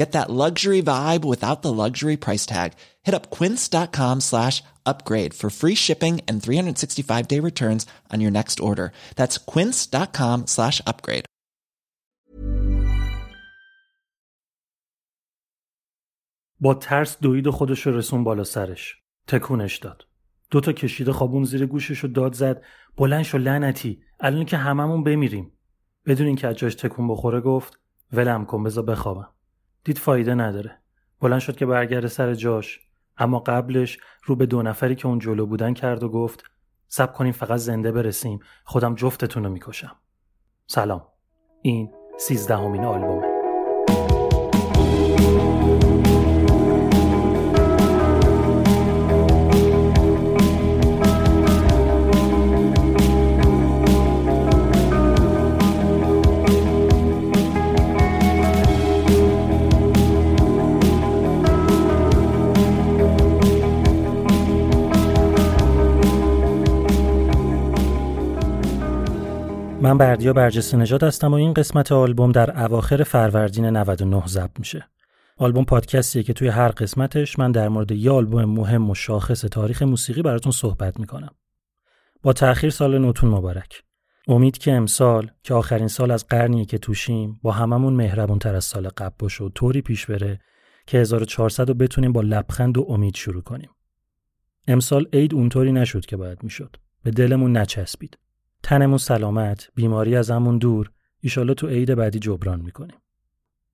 Get that luxury vibe without the luxury price tag. Hit up quince.com slash upgrade for free shipping and 365 day returns on your next order. That's quince.com slash upgrade. با ترس دوید و خودش رسون بالا سرش. تکونش داد. دوتا کشیده خوابون زیر گوشش رو داد زد بلند شو لعنتی الان که هممون بمیریم بدون اینکه از جاش تکون بخوره گفت ولم کن بذار بخوابم دید فایده نداره. بلند شد که برگرده سر جاش. اما قبلش رو به دو نفری که اون جلو بودن کرد و گفت سب کنیم فقط زنده برسیم. خودم جفتتون رو می‌کشم. سلام. این سیزدهمین آلبومه. من بردیا برجسته نژاد هستم و این قسمت آلبوم در اواخر فروردین 99 ضبط میشه. آلبوم پادکستیه که توی هر قسمتش من در مورد یه آلبوم مهم و شاخص تاریخ موسیقی براتون صحبت می‌کنم. با تأخیر سال نوتون مبارک. امید که امسال که آخرین سال از قرنیه که توشیم با هممون مهربون تر از سال قبل باشه و طوری پیش بره که 1400 رو بتونیم با لبخند و امید شروع کنیم. امسال عید اونطوری نشد که باید می‌شد. به دلمون نچسبید. تنمون سلامت بیماری از همون دور ایشالا تو عید بعدی جبران می‌کنیم.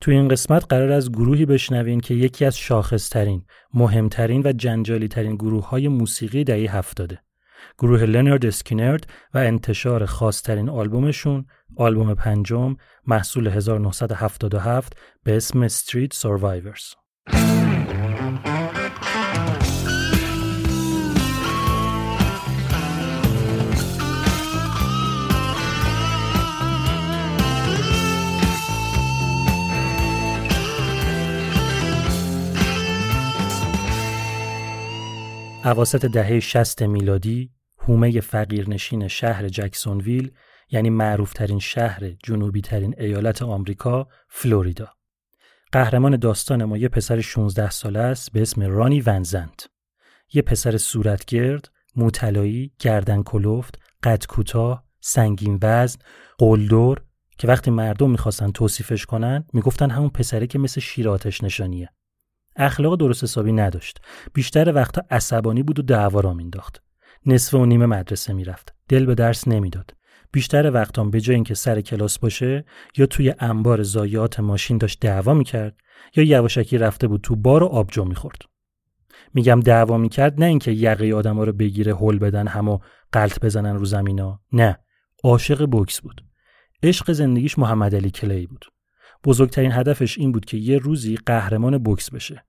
تو این قسمت قرار از گروهی بشنوین که یکی از شاخصترین مهمترین و جنجالی ترین گروه های موسیقی دهی هفتاده. گروه لنارد اسکینرد و انتشار خاصترین آلبومشون آلبوم پنجم محصول 1977 به اسم Street Survivors. اواسط دهه 60 میلادی هومه فقیرنشین شهر جکسونویل یعنی معروفترین شهر جنوبی ترین ایالت آمریکا فلوریدا. قهرمان داستان ما یه پسر 16 ساله است به اسم رانی ونزنت یه پسر صورتگرد موطلایی گردن کلفت قد کوتاه سنگین وزن قلدر که وقتی مردم می‌خواستن توصیفش کنن می‌گفتن همون پسره که مثل شیر آتش نشانیه اخلاق درست حسابی نداشت. بیشتر وقتا عصبانی بود و دعوا را مینداخت نصف و نیمه مدرسه می‌رفت. دل به درس نمی‌داد. بیشتر وقتام به جای اینکه سر کلاس باشه یا توی انبار زایات ماشین داشت دعوا می‌کرد یا یواشکی رفته بود تو بار و آبجو می‌خورد. میگم دعوا می‌کرد نه اینکه یقه آدما رو بگیره هل بدن همو قلط بزنن رو زمینا. نه عاشق بوکس بود. عشق زندگیش محمد علی کلی بود. بزرگترین هدفش این بود که یه روزی قهرمان بوکس بشه.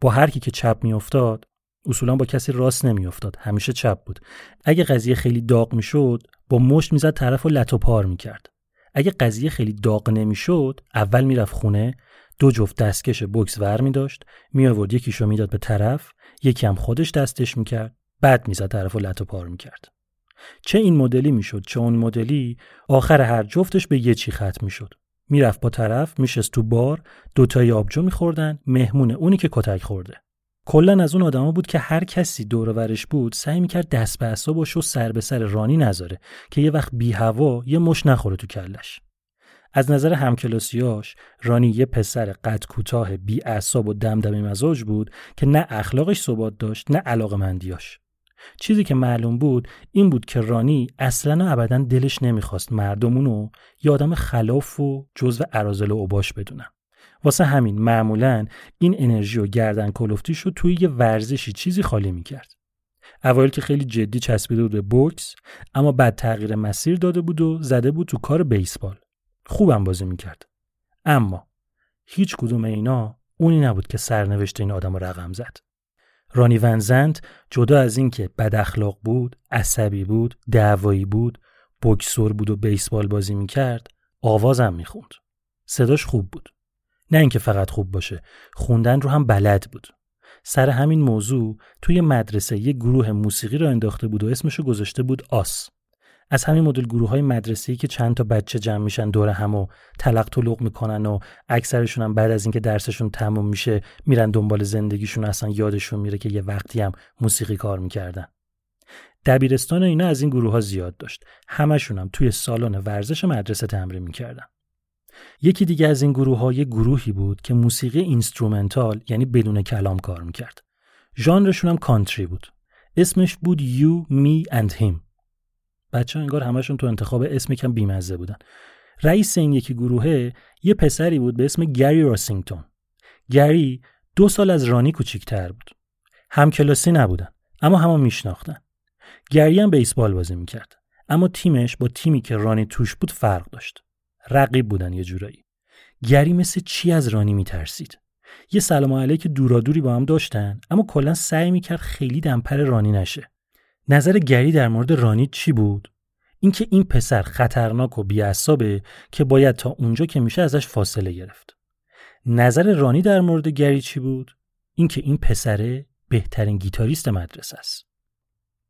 با هر کی که چپ میافتاد اصولا با کسی راست نمیافتاد. همیشه چپ بود. اگه قضیه خیلی داغ می‌شد با مشت می‌زد طرف و لتو پار می‌کرد. اگه قضیه خیلی داغ نمی‌شد اول می‌رفت خونه دو جفت دستکش بوکس ور می داشت می آورد یکیشو می‌داد به طرف یکی هم خودش دستش می‌کرد بد می‌زد طرف و و پار می‌کرد. چه این مدلی می‌شد چه اون مدلی آخر هر جفتش به یه چی ختم می‌شد. می‌رفت با طرف میشست تو بار دوتایی آبجو میخوردن مهمون اونی که کتک خورده. کلا از اون آدما بود که هر کسی دور ورش بود سعی می‌کرد دست به اصلا باشه و سر به سر رانی نذاره که یه وقت بی هوا یه مش نخوره تو کلش. از نظر همکلاسیاش رانی یه پسر قد کوتاه بی اعصاب و دمدمی مزاج بود که نه اخلاقش ثبات داشت نه علاقه مندیاش چیزی که معلوم بود این بود که رانی اصلا و ابدا دلش نمی‌خواست مردمونو یه آدم خلاف و جزو ارازل و اوباش بدونن. واسه همین معمولا این انرژی و گردن کلفتی شد توی یه ورزشی چیزی خالی می‌کرد. اوایل که خیلی جدی چسبیده بود به بوکس اما بعد تغییر مسیر داده بود و زده بود تو کار بیسبال. خوبم بازی می‌کرد. اما هیچ کدوم اینا اونی نبود که سرنوشت این آدم رقم زد. رانی ونزنت جدا از اینکه بد اخلاق بود، عصبی بود، دعوایی بود، بکسور بود و بیسبال بازی می‌کرد، آوازم می‌خوند. صداش خوب بود. نه اینکه فقط خوب باشه، خوندن رو هم بلد بود. سر همین موضوع توی مدرسه یه گروه موسیقی را انداخته بود و اسمشو گذاشته بود آس. از همین مدل گروه های مدرسه‌ای که چند تا بچه جمع میشن دور هم و تلق طلق می‌کنن و اکثرشون هم بعد از اینکه درسشون تموم میشه میرن دنبال زندگیشون اصلا یادشون میره که یه وقتی هم موسیقی کار می‌کردن. دبیرستان اینا از این گروه ها زیاد داشت. همشون هم توی سالن ورزش مدرسه تمرین می‌کردن. یکی دیگه از این گروه ها یه گروهی بود که موسیقی instrumental یعنی بدون کلام کار می‌کرد. ژانرشون هم کانتری بود. اسمش بود You, Me and Him. بچه ها انگار همشون تو انتخاب اسم یکم بیمزه بودن. رئیس این یکی گروهه یه پسری بود به اسم گری راسینگتون. گری دو سال از رانی کوچیکتر بود. هم کلاسی نبودن اما همه میشناختن. گری هم بیسبال بازی می‌کرد اما تیمش با تیمی که رانی توش بود فرق داشت. رقیب بودن یه جورایی. گری مثل چی از رانی میترسید؟ یه سلام علیک دورادوری با هم داشتن اما کلا سعی می‌کرد خیلی دمپر رانی نشه. نظر گری در مورد رانی چی بود؟ اینکه این پسر خطرناک و بیعصابه که باید تا اونجا که میشه ازش فاصله گرفت. نظر رانی در مورد گری چی بود؟ اینکه این پسره بهترین گیتاریست مدرسه است.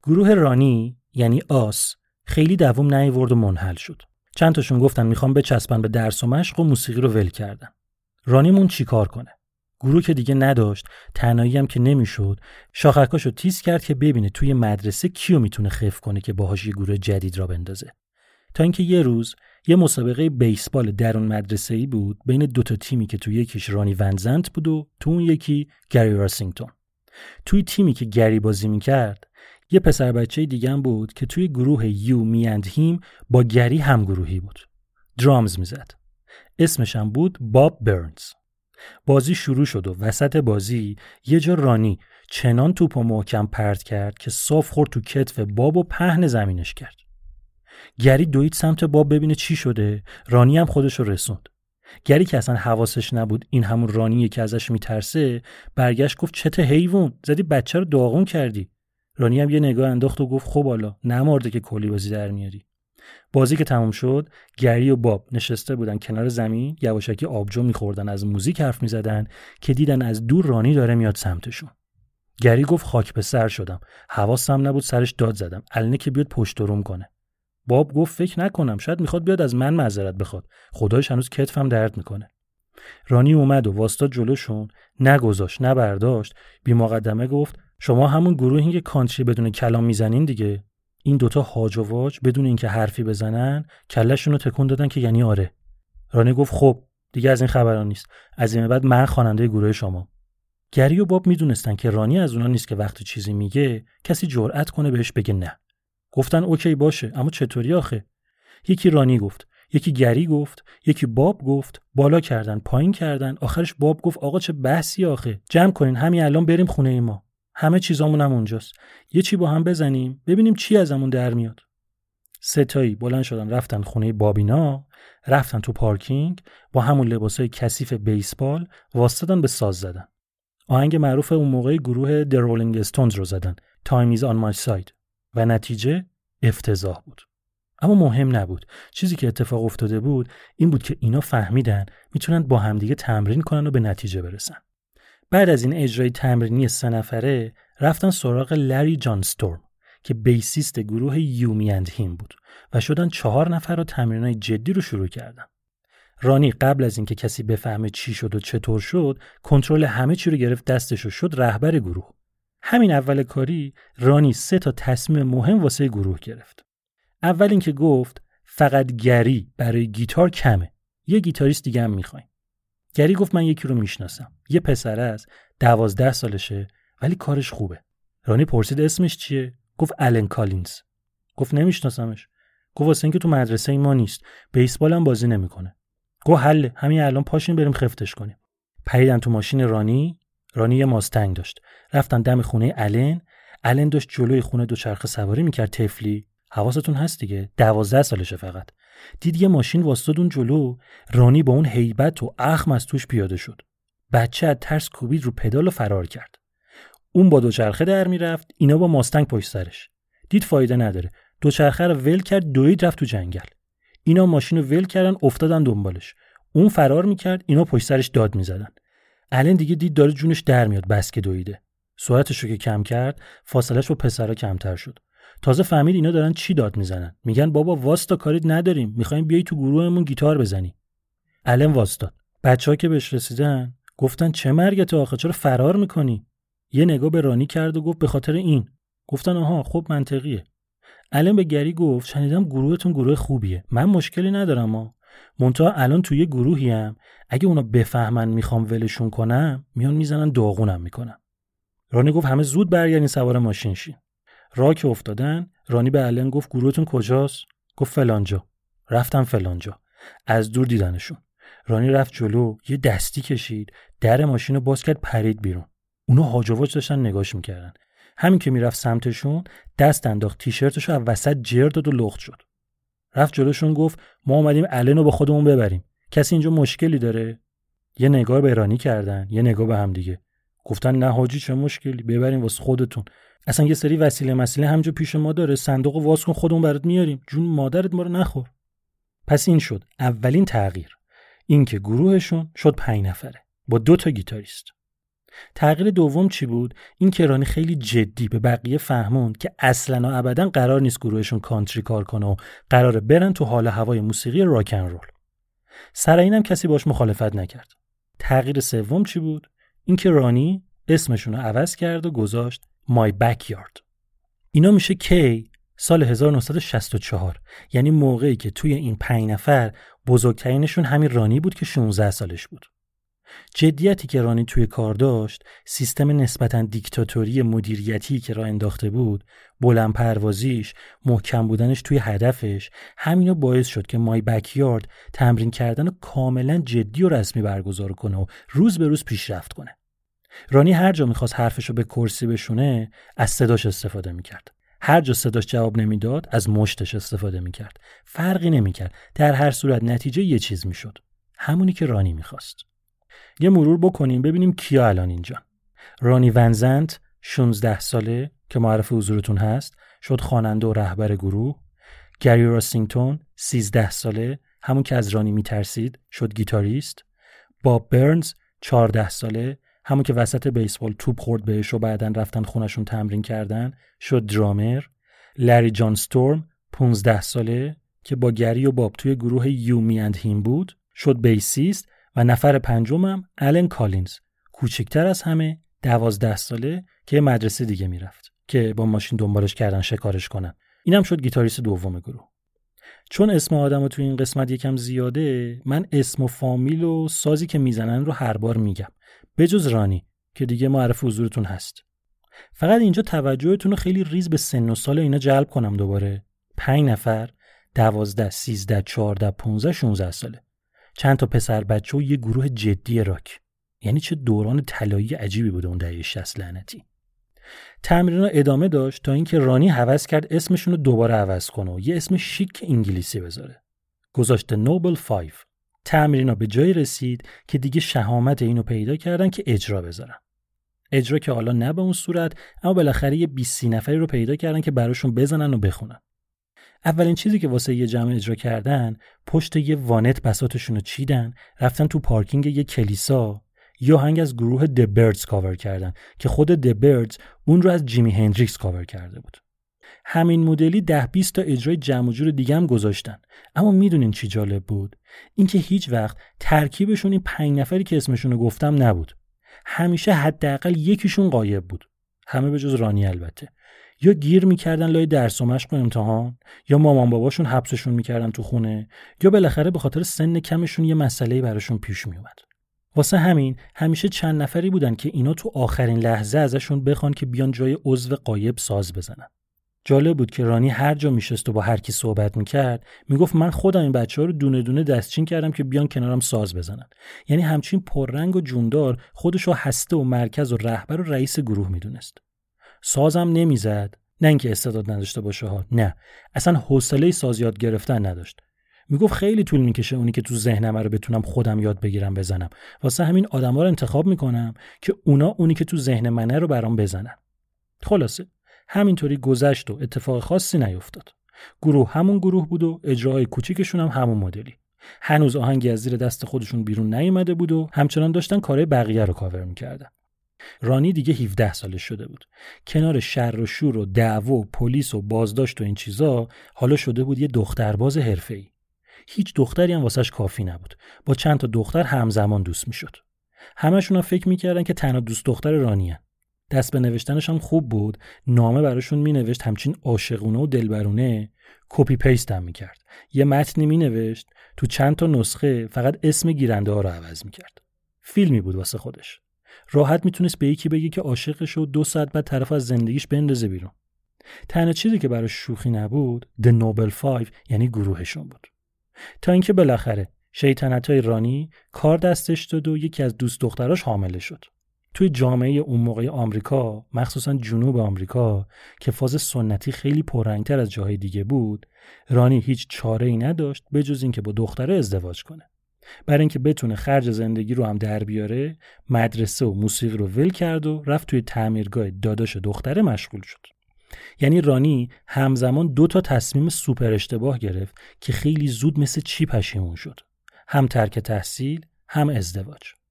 گروه رانی یعنی آس خیلی دوام نیورد و منحل شد. چند تاشون گفتن می‌خوام بچسبن به درس و مشق و موسیقی رو ول کردن. رانیمون چیکار کنه؟ گروه که دیگه نداشت تنهایی هم که نمی‌شد شاخکاشو تیز کرد که ببینه توی مدرسه کیو می‌تونه خف کنه که باهاش یه گروه جدید را بندازه. تا اینکه یه روز یه مسابقه بیسبال درون مدرسه ای بود بین دوتا تیمی که توی یکیش رانی ونزنت بود و تو اون یکی گری راسینگتون. توی تیمی که گری بازی می‌کرد یه پسر بچه دیگه هم بود که توی گروه یو می اند هیم با گری هم گروهی بود. درامز می‌زد. اسمش هم بود باب برنز. بازی شروع شد و وسط بازی یه جا رانی چنان توپ و محکم پرت کرد که صاف خورد تو کتف باب و پهن زمینش کرد. گری دوید سمت باب ببینه چی شده. رانی هم خودش رو رسوند. گری که اصلا حواسش نبود این همون رانیه که ازش میترسه برگشت گفت چت حیوان زدی بچه رو داغون کردی. رانی هم یه نگاه انداخت و گفت خب حالا نمارده که کلی بازی در میاری. بازی که تموم شد گری و باب نشسته بودن کنار زمین یواشکی آبجو میخوردن از موزیک حرف می‌زدن که دیدن از دور رانی داره میاد سمتشون. گری گفت خاک به سر شدم. حواسم نبود سرش داد زدم. النه که بیاد پشت روم کنه. باب گفت فکر نکنم. شاید می‌خواد بیاد از من معذرت بخواد. خدایش هنوز کتفم درد می‌کنه. رانی اومد و واسطا جلوشون نگذاشت نه برداشت بی مقدمه گفت شما همون گروهی که کانتری بدون کلام می‌زنین دیگه. این دوتا هاج و واج بدون اینکه حرفی بزنن کلشون رو تکون دادن که یعنی آره. رانی گفت خب دیگه از این خبران نیست. از این بعد من خواننده گروه شما. گری و باب می‌دونستن که رانی از اونا نیست که وقتی چیزی میگه کسی جرأت کنه بهش بگه نه. گفتن اوکی باشه اما چطوری آخه؟ یکی رانی گفت یکی گری گفت یکی باب گفت. بالا کردن پایین کردن. آخرش باب گفت آقا چه بحثی آخه؟ جمع کنین همین الان بریم خونه ما. همه چیزامون هم اونجاست. یه چی با هم بزنیم ببینیم چی ازمون در میاد. ستایی بلند شدن رفتن خونه بابینا رفتن تو پارکینگ با همون لباسای کثیف بیسبال واسطدن به ساز زدن. آهنگ معروف اون موقع گروه The Rolling Stones رو زدن. Time is on my side. و نتیجه افتضاح بود. اما مهم نبود. چیزی که اتفاق افتاده بود این بود که اینا فهمیدن می‌تونن با همدیگه تمرین کنن و به نتیجه برسن. بعد از این اجرای تمرینی سه نفره رفتن سراغ لری جان ستورم که بیسیست گروه یومی اند هیم بود و شدن چهار نفر و تمرینای جدی رو شروع کردن. رانی قبل از اینکه کسی بفهمه چی شد و چطور شد کنترل همه چی رو گرفت دستش و شد رهبر گروه. همین اول کاری رانی سه تا تصمیم مهم واسه گروه گرفت. اول اینکه گفت فقط گری برای گیتار کمه. یه گیتاریست دیگه هم می‌خوایم. گری گفت من یکی رو می‌شناسم. یه پسر است دوازده سالشه ولی کارش خوبه. رانی پرسید اسمش چیه؟ گفت الن کالینز. گفت نمیشناسمش. گفت واسه اینکه تو مدرسه ما نیست. بیسبال هم بازی نمی‌کنه. گفت حله همین الان پاشین بریم خفتش کنیم. پریدن تو ماشین رانی رانی یه ماستنگ داشت. رفتن دم خونه الن. الن داشت جلوی خونه دوچرخه سواری می‌کرد تفلی. حواستون هست دیگه دوازده سالشه فقط دید یه ماشین واسطاد اون جلو رانی با اون هیبت و اخم از توش پیاده شد. بچه از ترس کوبید رو پدال و فرار کرد. اون با دوچرخه در می‌رفت اینا با ماستنگ پشت سرش. دید فایده نداره. دوچرخه رو ول کرد دوید رفت تو جنگل. اینا ماشین رو ول کردن افتادن دنبالش. اون فرار می‌کرد اینا پشت سرش داد می‌زدن. الان دیگه دید داره جونش در میاد بس که دویده. سرعتش رو که کم کرد فاصلش با پسرا کمتر شد. تازه فهمید اینا دارن چی داد می‌زنن. میگن بابا واستا کاریت نداریم. می‌خوایم بیای تو گروهمون گیتار بزنی. الان واستاد بچه که بهش رسیدن گفتن چه مرگت آخه؟ چرا فرار می‌کنی؟ یه نگاه به رانی کرد و گفت به خاطر این. گفتن آها خب منطقیه. الان به گری گفت شنیدم گروهتون گروه خوبیه. من مشکلی ندارم ما منتها الان توی گروهی هم اگه اونا بفهمن می‌خوام ولشون کنم میان می‌زنن داغونم می‌کنم رانی گفت همه زود برگردین سوار ماشین شین. را که افتادن رانی به الن گفت گروهتون کجاست؟ گفت فلانجا. رفتم فلانجا. از دور دیدنشون. رانی رفت جلو یه دستی کشید در ماشین رو باز کرد پرید بیرون. اونا هاجواج داشتن نگاش می‌کردن. همین که می‌رفت سمتشون دست انداخت تیشرتش رو وسط جر داد و لخت شد. رفت جلوشون گفت ما اومدیم الن رو با خودمون ببریم. کسی اینجا مشکلی داره؟ یه نگاه به رانی کردن یه نگاه به هم دیگه. گفتن نه حاجی چه مشکلی؟ ببریم واسه خودتون. اصلا یه سری وسیله مسیله همجا پیش ما داره. صندوق واز کن خودمون برات میاریم. جون مادرت ما رو نخور. پس این شد. اولین تغییر. اینکه گروهشون شد پنج نفره. با دو تا گیتاریست. تغییر دوم چی بود؟ این رانی خیلی جدی به بقیه فهموند که اصلا و ابدا قرار نیست گروهشون کانتری کار کنه و قراره برن تو حال هوای موسیقی راکن رول. سر اینم کسی باش مخالفت نکرد. تغییر سوم چی بود؟ اینکه رانی اسمشون رو عوض کرد و گذاشت My Backyard. اینا میشه کی سال 1964 یعنی موقعی که توی این پنج نفر بزرگترینشون همین رانی بود که 16 سالش بود. جدیتی که رانی توی کار داشت سیستم نسبتا دیکتاتوری مدیریتی که را انداخته بود بلند پروازیش محکم بودنش توی هدفش همینو باعث شد که مای بکیارد تمرین کردن کاملا جدی و رسمی برگزار کنه و روز به روز پیشرفت کنه. رانی هر جا می‌خواست حرفش رو به کرسی بشونه از صداش استفاده می‌کرد. هر جا صداش جواب نمی‌داد از مشتش استفاده می‌کرد. فرقی نمی‌کرد. در هر صورت نتیجه یه چیز می‌شد. همونی که رانی می‌خواست. یه مرور بکنیم ببینیم کیا الان اینجا. رانی ونزنت 16 ساله که معرف حضورتون هست شد خواننده و رهبر گروه. گری راسینگتون 13 ساله همون که از رانی میترسید شد گیتاریست. باب برنز 14 ساله همون که وسط بیسبال توپ خورد بهش و بعدا رفتن خونشون تمرین کردن شد درامر. لری جانستروم 15 ساله که با گری و باب توی گروه You, Me and Him بود شد bassist و نفر پنجمم الن کالینز. کوچکتر از همه دوازده ساله که مدرسه دیگه می‌رفت که با ماشین دنبالش کردن شکارش کنن. اینم شد گیتاریست دوم گروه. چون اسم آدم تو این قسمت یکم زیاده من اسم و فامیل و سازی که می‌زنن رو هر بار میگم. بجز رانی که دیگه معرف حضورتون هست. فقط اینجا توجهتون رو خیلی ریز به سن و سال اینا جلب کنم دوباره. پنج نفر دوازده سیزده چهارده پونزه شونزه ساله. چند تا پسر بچه و یه گروه جدی راک. یعنی چه دوران طلایی عجیبی بوده اون دهه 60 لعنتی. تمرین ادامه داشت تا اینکه رانی حوض کرد اسمشون رو دوباره عوض کنه و یه اسم شیک انگلیسی بذاره. گذاشته نوبل 5 تمرینا به جایی رسید که دیگه شهامت اینو پیدا کردن که اجرا بذارن. اجرا که حالا نه به اون صورت اما بالاخره یه 20 نفری رو پیدا کردن که براشون بزنن و بخونن. اولین چیزی که واسه یه جمع اجرا کردن پشت یه وانت بساتشون رو چیدن رفتن تو پارکینگ یه کلیسا یا هنگ از گروه دبردز کاور کردن که خود دبردز اون رو از جیمی هندریکس کاور کرده بود. همین مدلی ده 20 تا اجرای جمع و جور دیگه هم گذاشتن. اما می‌دونین چی جالب بود؟ اینکه هیچ وقت ترکیبشون این پنج نفری که اسمشون رو گفتم نبود. همیشه حداقل یکیشون قایب بود. همه به جز رانی البته. یا گیر می‌کردن لای درس و مشق و امتحان یا مامان باباشون حبسشون می‌کردن تو خونه یا بالاخره به خاطر سن کمشون یه مسئله براشون پیش میومد واسه همین همیشه چند نفری بودن که اینا تو آخرین لحظه ازشون بخوان که بیان جای عضو قایب ساز بزنن. جالب بود که رانی هر جا میشست و با هر کی صحبت می‌کرد می‌گفت من خودم این بچه ها رو دونه دونه دستچین کردم که بیان کنارم ساز بزنن. یعنی همچین پررنگ و جوندار خودش رو هسته و مرکز و رهبر و رئیس گروه می‌دونست. سازم نمی‌زد. نه اینکه استعداد نداشته باشه ها نه. اصلا حوصله ساز یاد گرفتن نداشت. می‌گفت خیلی طول می‌کشه اونی که تو ذهنم رو بتونم خودم یاد بگیرم بزنم. واسه همین آدما رو انتخاب می‌کنم که اونا اونی که تو ذهن منه رو برام بزنن. خلاصه. همینطوری گذشت و اتفاق خاصی نیفتاد گروه همون گروه بود و اجراهای کوچیکشون هم همون مدلی. هنوز آهنگی از زیر دست خودشون بیرون نیومده بود و همچنان داشتن کارهای بقیه رو کاور می‌کردن. رانی دیگه 17 سالش شده بود. کنار شر و شور و دعوا و پلیس و بازداشت و این چیزا حالا شده بود یه دخترباز حرفه‌ای. هیچ دختری هم واسش کافی نبود. با چند تا دختر همزمان دوست می‌شد. همشون هم فکر می‌کردن که تنها دوست دختر رانیه. دست به نوشتنش هم خوب بود. نامه براشون مینوشت همچین عاشقونه و دلبرونه. copy paste هم می‌کرد. یه متنی مینوشت تو چند تا نسخه فقط اسم گیرنده ها رو عوض می‌کرد. فیلمی بود واسه خودش. راحت می‌تونست به یکی بگه که عاشقش و دو ساعت بعد طرف از زندگیش بندازه بیرون. تنها چیزی که براش شوخی نبود The Nobel Five یعنی گروهشون بود. تا اینکه بالاخره شیطنت رانی کار دستش داد و یکی از دوست دختراش حامله شد. توی جامعه اون موقع آمریکا مخصوصا جنوب آمریکا که فاز سنتی خیلی پررنگتر از جاهای دیگه بود رانی هیچ چاره ای نداشت به جز اینکه با دختره ازدواج کنه. برای اینکه بتونه خرج زندگی رو هم در بیاره مدرسه و موسیقی رو ول کرد و رفت توی تعمیرگاه داداش دختره مشغول شد. یعنی رانی همزمان دو تا تصمیم سوپر اشتباه گرفت که خیلی زود مثل چی پشیمون شد. هم ترک تحصیل هم ازدواج.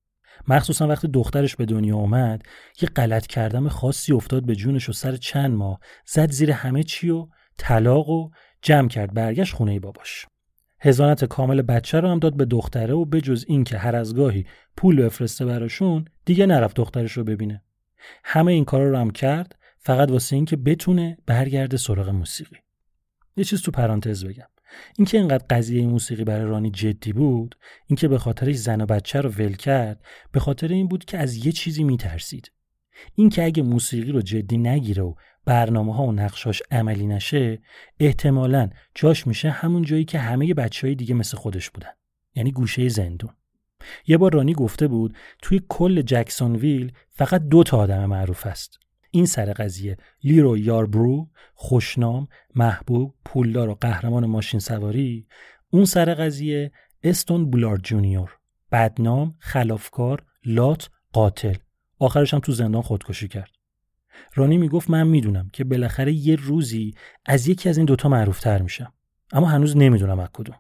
مخصوصا وقتی دخترش به دنیا اومد یه غلط کردم خاصی افتاد به جونش و سر چند ماه. زد زیر همه چی و طلاق و جمع کرد. برگشت خونه باباش. هزانت کامل بچه رو هم داد به دختره و بجز اینکه هر از گاهی پول بفرسته براشون دیگه نرفت دخترش رو ببینه. همه این کارا رو هم کرد فقط واسه اینکه بتونه برگرده سراغ موسیقی. یه چیز تو پرانتز بگم. اینکه اینقدر قضیه موسیقی برای رانی جدی بود اینکه به خاطرش زن و بچه رو ول کرد به خاطر این بود که از یه چیزی میترسید. اینکه اگه موسیقی رو جدی نگیره و برنامه ها و نقشاش عملی نشه احتمالا جاش میشه همون جایی که همه بچه های دیگه مثل خودش بودن یعنی گوشه زندون. یه بار رانی گفته بود توی کل جکسونویل فقط دو تا آدم معروف است. این سر قضیه. لیرو یاربرو خوشنام محبوب پولدار و قهرمان ماشین سواری. اون سر قضیه استون بولارد جونیور. بدنام خلافکار لات قاتل. آخرش هم تو زندان خودکشی کرد. رانی می‌گفت من می‌دونم که بالاخره یه روزی از یکی از این دوتا معروفتر میشم. اما هنوز نمی‌دونم از کدوم.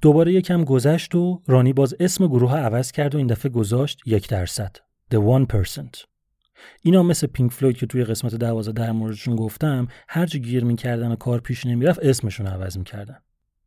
دوباره یکم گذشت و رانی باز اسم گروه عوض کرد و این دفعه گذاشت یک درصد. The One Percent. اینا مثل پینک فلوید که توی قسمت دوازه در موردشون گفتم هر جا گیر می‌کردن و کار پیش نمی‌رفت اسمشون عوض می‌کردن.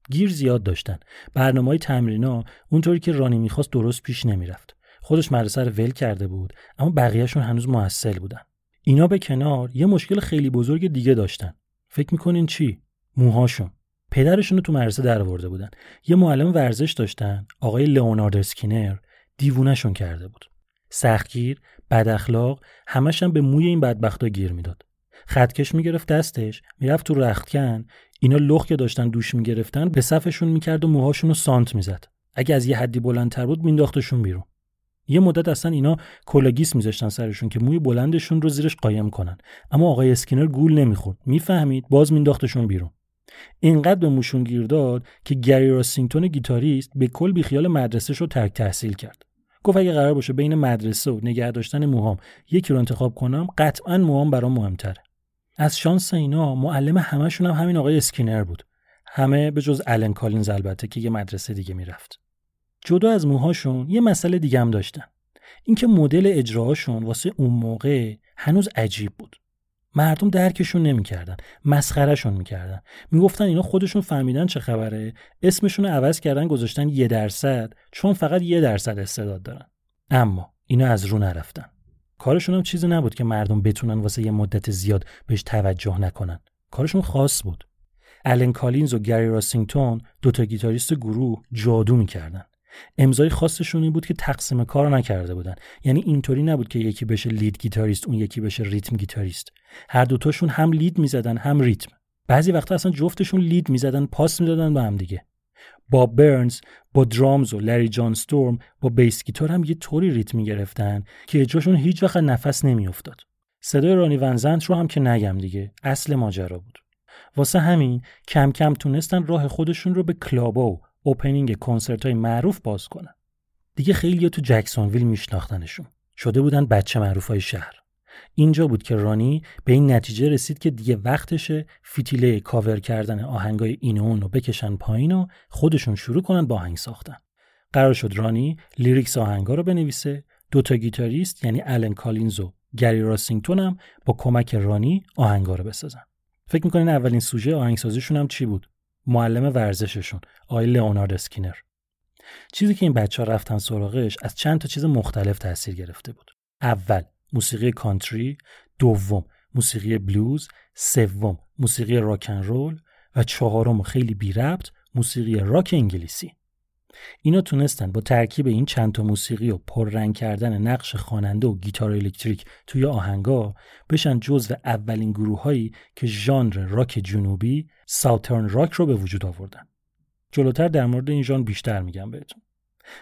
گیر زیاد داشتن. برنامه های تمرینا اونطوری که رانی می‌خواست درست پیش نمی‌رفت. خودش مدرسه رو ول کرده بود اما بقیهشون هنوز محصل بودن. اینا به کنار یه مشکل خیلی بزرگ دیگه داشتن. فکر می‌کنین چی؟ موهاشون. پدرشون رو تو مدرسه در بودن. یه معلم ورزش داشتن آقای لئونارد اسکینر دیوونهشون کرده بود. سختگیر بد اخلاق همش هم به موی این بدبختا گیر می‌داد. خطکش می‌گرفت دستش می‌رفت تو رختکن. اینا لخ که داشتن دوش می‌گرفتن به صفشون می‌کرد و موهاشون رو سانت می‌زد. اگه از یه حدی بلندتر بود مینداختشون بیرون. یه مدت اصلا اینا کلاه‌گیس میذاشتن سرشون که موی بلندشون رو زیرش قایم کنن. اما آقای اسکینر گول نمی‌خورد. می‌فهمید؟ باز مینداختشون بیرون. اینقدر به موشون گیر داد که گری راسینگتون گیتاریست به کل بیخیال مدرسه شد و ترک تحصیل کرد. گفت اگه قرار باشه بین مدرسه و نگه داشتن موهام یکی رو انتخاب کنم قطعا موهام برام مهمتره. از شانس اینا معلم همشون هم همین آقای اسکینر بود. همه به جز الن کالینز البته که یه مدرسه دیگه می‌رفت. جدا از موهاشون یه مسئله دیگه هم داشتن. اینکه مدل اجراهاشون واسه اون موقع هنوز عجیب بود. مردم درکشون نمی‌کردن مسخره‌شون می‌کردن. می‌گفتن اینا خودشون فهمیدن چه خبره اسمشون عوض کردن گذاشتن یه درصد چون فقط یه درصد استعداد دارن. اما اینا از رو نرفتن. کارشون هم چیزی نبود که مردم بتونن واسه یه مدت زیاد بهش توجه نکنن. کارشون خاص بود. الن کالینز و گری راسینگتون دوتا گیتاریست گروه جادو می‌کردن. امضای خاصشون این بود که تقسیم کار نکرده بودن. یعنی اینطوری نبود که یکی بشه lead guitarist اون یکی بشه rhythm guitarist. هر دوتاشون هم lead می‌زدن هم ریتم. بعضی وقتا اصلا جفتشون lead می‌زدن پاس می‌دادن به هم دیگه. باب برنز با drums و لری جانستروم با bass guitar هم یه طوری ریتم می‌گرفتن که اجراشون هیچ وقت نفس نمیافتاد. صدای رانی ون زنت رو هم که نگم دیگه اصل ماجرا بود. واسه همین کم کم تونستن راه خودشون رو به کلابا و opening کنسرت های معروف باز کنن. دیگه خیلی تو جکسونویل میشناختنشون. شده بودن بچه معروف های شهر. اینجا بود که رانی به این نتیجه رسید که دیگه وقتشه فیتیله کاور کردن آهنگای این و اون رو بکشن پایین و خودشون شروع کنن با آهنگ ساختن. قرار شد رانی lyrics آهنگا رو بنویسه. دوتا گیتاریست یعنی الن کالینز و گری راسینگتون هم با کمک رانی آهنگا رو بسازن. فکر می‌کنین اولین سوژه آهنگسازیشون هم چی بود؟ معلم ورزششون. آقای لئونارد اسکینر چیزی که این بچه ها رفتن سراغش از چند تا چیز مختلف تاثیر گرفته بود. اول موسیقی کانتری دوم موسیقی بلوز سوم موسیقی راک اند رول و چهارم خیلی بی ربط موسیقی راک انگلیسی اینا تونستن با ترکیب این چند تا موسیقی و پررنگ کردن نقش خواننده و گیتار الکتریک توی آهنگا بشن جزو اولین گروههایی که ژانر راک جنوبی ساوترن راک رو به وجود آوردن. جلوتر در مورد این ژانر بیشتر میگم بهتون.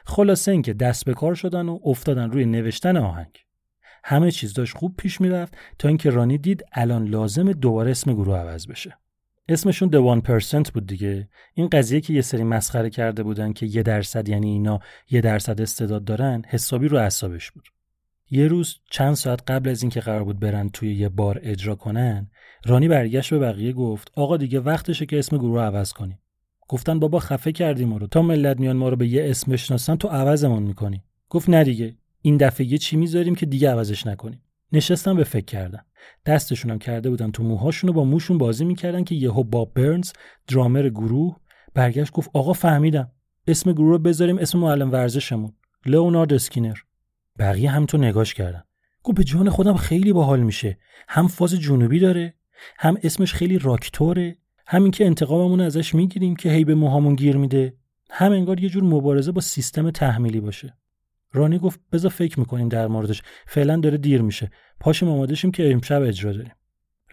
خلاصه اینکه دست به کار شدن و افتادن روی نوشتن آهنگ. همه چیز داشت خوب پیش می‌رفت تا اینکه رانی دید الان لازم دوباره اسم گروه عوض بشه. اسمشون The One بود دیگه. این قضیه که یه سری مسخره کرده بودن که یه درصد یعنی اینا یه درصد استعداد دارن حسابی رو اعصابش بود. یه روز چند ساعت قبل از اینکه قرار بود برن توی یه بار اجرا کنن رانی برگشت به بقیه گفت آقا دیگه وقتشه که اسم گروه عوض کنیم گفتن بابا خفه کردیم ما رو. تا ملت میان ما رو به یه اسم بشناسن تو عوضمون می‌کنی. گفت نه دیگه. این دفعه یه چی می‌ذاریم که دیگه عوضش نکنیم. نشستم به فکر کردن دستشون هم کرده بودن تو موهاشون با موشون بازی می‌کردن که یهو باب برنز درامر گروه برگشت گفت آقا فهمیدم. اسم گروه رو بذاریم اسم معلم ورزشمون. لئونارد اسکینر. بقیه هم تو نگاش کردن. گفت به جان خودم خیلی باحال میشه. هم فاز جنوبی داره هم اسمش خیلی راکتوره. همین که انتقاممون ازش می‌گیریم که هی به موهامون گیر میده. هم انگار یه جور مبارزه با سیستم تحمیلی باشه. رانی گفت بذار فکر می‌کنیم در موردش. فعلا داره دیر میشه. پاشیم آماده شیم که امشب اجرا داریم.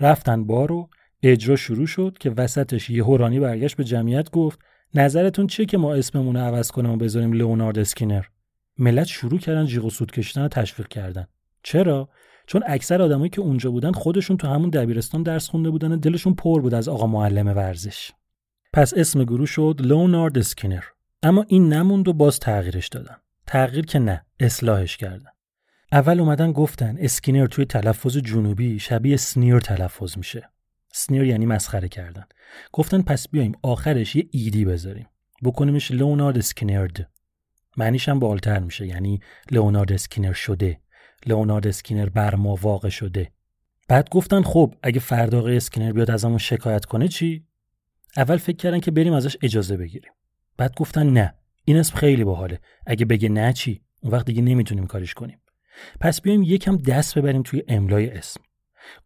رفتن بار و اجرا شروع شد که وسطش یهو رانی برگشت به جمعیت گفت نظرتون چیه که ما اسممون رو عوض کنیم و بذاریم لئونارد اسکینر؟ ملت شروع کردن جیغ و سوت کشیدن و تشویق کردن. چرا؟ چون اکثر آدمایی که اونجا بودن خودشون تو همون دبیرستان درس خونده بودن و دلشون پر بود از آقا معلم ورزش. پس اسم گروه شد لئونارد اسکینر. اما این نموند و باز تغییرش دادن. تغییر که نه اصلاحش کردن. اول اومدن گفتن اسکینر توی تلفظ جنوبی شبیه sneer تلفظ میشه. sneer یعنی مسخره کردن. گفتن پس بیایم آخرش یه ED بذاریم. بکنیمش لئونارد اسکینرد. معنیش هم باحالتر میشه یعنی لئونارد اسکینر شده. لئونارد اسکینر بر ما واقع شده. بعد گفتن خب اگه فردا اسکینر بیاد ازمون شکایت کنه چی؟ اول فکر کردن که بریم ازش اجازه بگیریم. بعد گفتن نه. این اسم خیلی باحاله. اگه بگه نه چی؟ اون وقت دیگه نمی‌تونیم کارش کنیم. پس بیایم یکم دست ببریم توی املای اسم.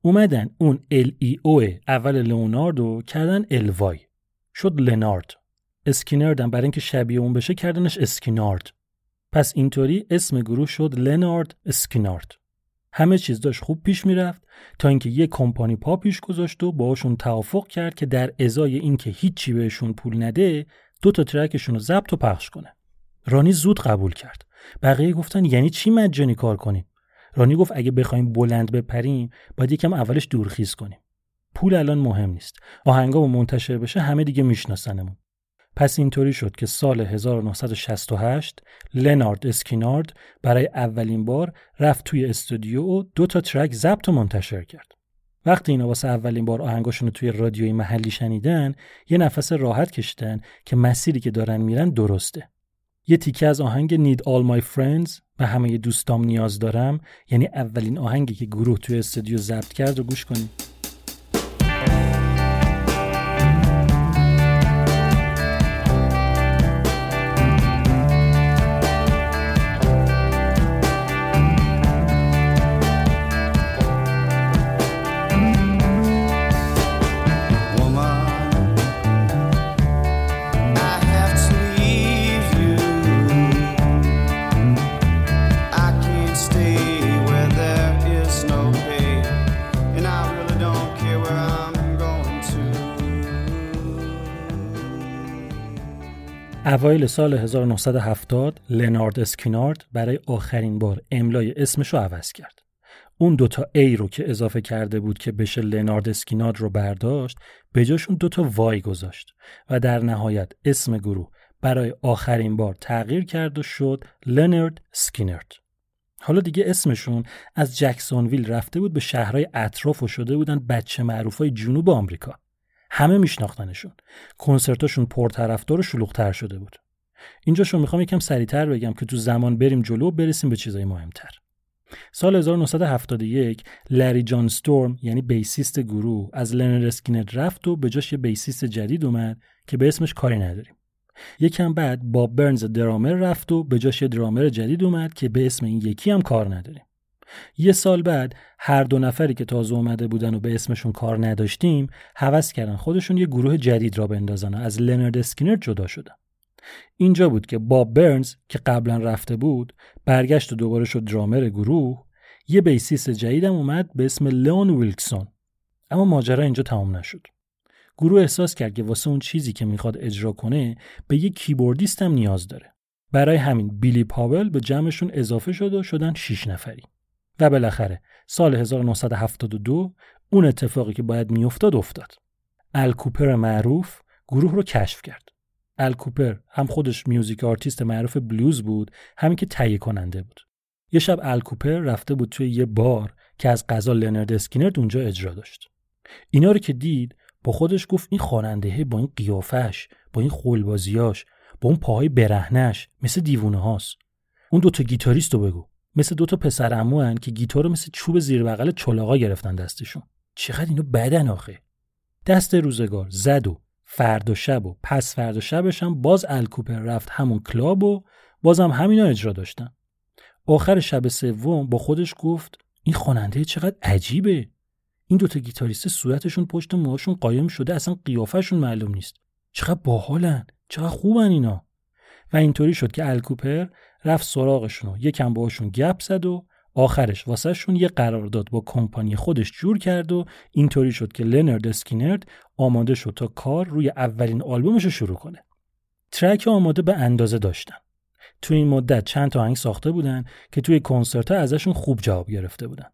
اومدن اون ال ای او اول لئوناردو کردن ال وای شد لنارد. اسکینردم برای اینکه شبیه اون بشه کردنش اسکینارد پس اینطوری اسم گروه شد لنارد اسکینارد همه چیز داشت خوب پیش می‌رفت تا اینکه یه کمپانی پا پیش گذاشت و باهاشون توافق کرد که در ازای اینکه هیچی بهشون پول نده دو تا ترکشون رو ضبط و پخش کنه. رانی زود قبول کرد. بقیه گفتن یعنی چی مجانی کار کنیم؟ رانی گفت اگه بخوایم بلند بپریم باید یکم اولش دورخیز کنیم. پول الان مهم نیست. آهنگا و منتشر بشه همه دیگه میشناسنمون. پس اینطوری شد که سال 1968 لنارد اسکینارد برای اولین بار رفت توی استودیو و دو تا ترک ضبط و منتشر کرد. وقتی اینا واسه اولین بار آهنگاشون رو توی رادیوی محلی شنیدن یه نفس راحت کشیدن که مسیری که دارن میرن درسته. یه تیکه از آهنگ Need All My Friends به همه دوستام نیاز دارم یعنی اولین آهنگی که گروه توی استودیو ضبط کرد رو گوش کنید. اوایل سال 1970 لنارد اسکینارد برای آخرین بار املای اسمش رو عوض کرد. اون دوتا A رو که اضافه کرده بود که بشه لنارد اسکینارد رو برداشت به جاشون دوتا وای گذاشت و در نهایت اسم گروه برای آخرین بار تغییر کرد و شد لنارد سکینرد. حالا دیگه اسمشون از جکسونویل رفته بود به شهرهای اطراف و شده بودن بچه معروفای جنوب آمریکا. همه میشناختنشون. کنسرتاشون پرطرفدار و شلوغتر شده بود. اینجاشو می‌خوام یکم سریعتر بگم که تو زمان بریم جلو و برسیم به چیزای مهمتر. سال 1971 لری جانستروم یعنی bassist گروه از لنرد اسکینرد رفت و به جاش یه bassist جدید اومد که به اسمش کاری نداریم. یکم بعد باب برنز درامر رفت و به جاش یه درامر جدید اومد که به اسم این یکی هم کار نداریم. یه سال بعد هر دو نفری که تازه اومده بودن و به اسمشون کار نداشتیم هوس کردن. خودشون یه گروه جدید را بندازن و از لنرد اسکینرد جدا شدن. اینجا بود که باب برنز که قبلا رفته بود برگشت و دوباره شد درامر گروه. یه bassist جدیدم اومد به اسم لئون ویلکسون. اما ماجرا اینجا تمام نشد. گروه احساس کرد که واسه اون چیزی که می‌خواد اجرا کنه به یه keyboardist هم نیاز داره. برای همین بیلی پاول به جمعشون اضافه شد و شدن 6 نفری. و بالاخره سال 1972 اون اتفاقی که باید میافتاد افتاد. ال کوپر معروف گروه رو کشف کرد. ال کوپر هم خودش music artist معروف بلوز بود هم اینکه تهیه کننده بود. یه شب ال کوپر رفته بود توی یه بار که از قضا لنرد اسکینرد اونجا اجرا داشت. اینا رو که دید با خودش گفت این خواننده با این قیافش با این خولبازیاش با اون پاهای برهنش مثل دیوونه هاست. اون دوتا گیتاریست رو بگو مثل دو تا پسر هن که گیتار رو مثل چوب زیر بغل چلاقا گرفتن دستشون. چقدر اینو بدن آخه. دست روزگار زد و فردا شب و پس فردا شبش هم باز ال کوپر رفت همون کلاب و بازم همینا اجرا داشتن. آخر شب سوم با خودش گفت این خواننده چقدر عجیبه. این دوتا گیتاریست صورتشون پشت موهاشون قایم شده اصلا قیافشون معلوم نیست. چقدر باحالن. چقدر خوبن اینا. و اینطوری شد که الکوپر رفت سراغشون و یکم باشون گپ زد و آخرش واسهشون یه قرارداد با کمپانی خودش جور کرد و اینطوری شد که لنرد اسکینرد آماده شد تا کار روی اولین آلبومش رو شروع کنه. ترک آماده به اندازه داشتن. تو این مدت چند تا آهنگ ساخته بودن که توی کنسرت ازشون خوب جواب گرفته بودن.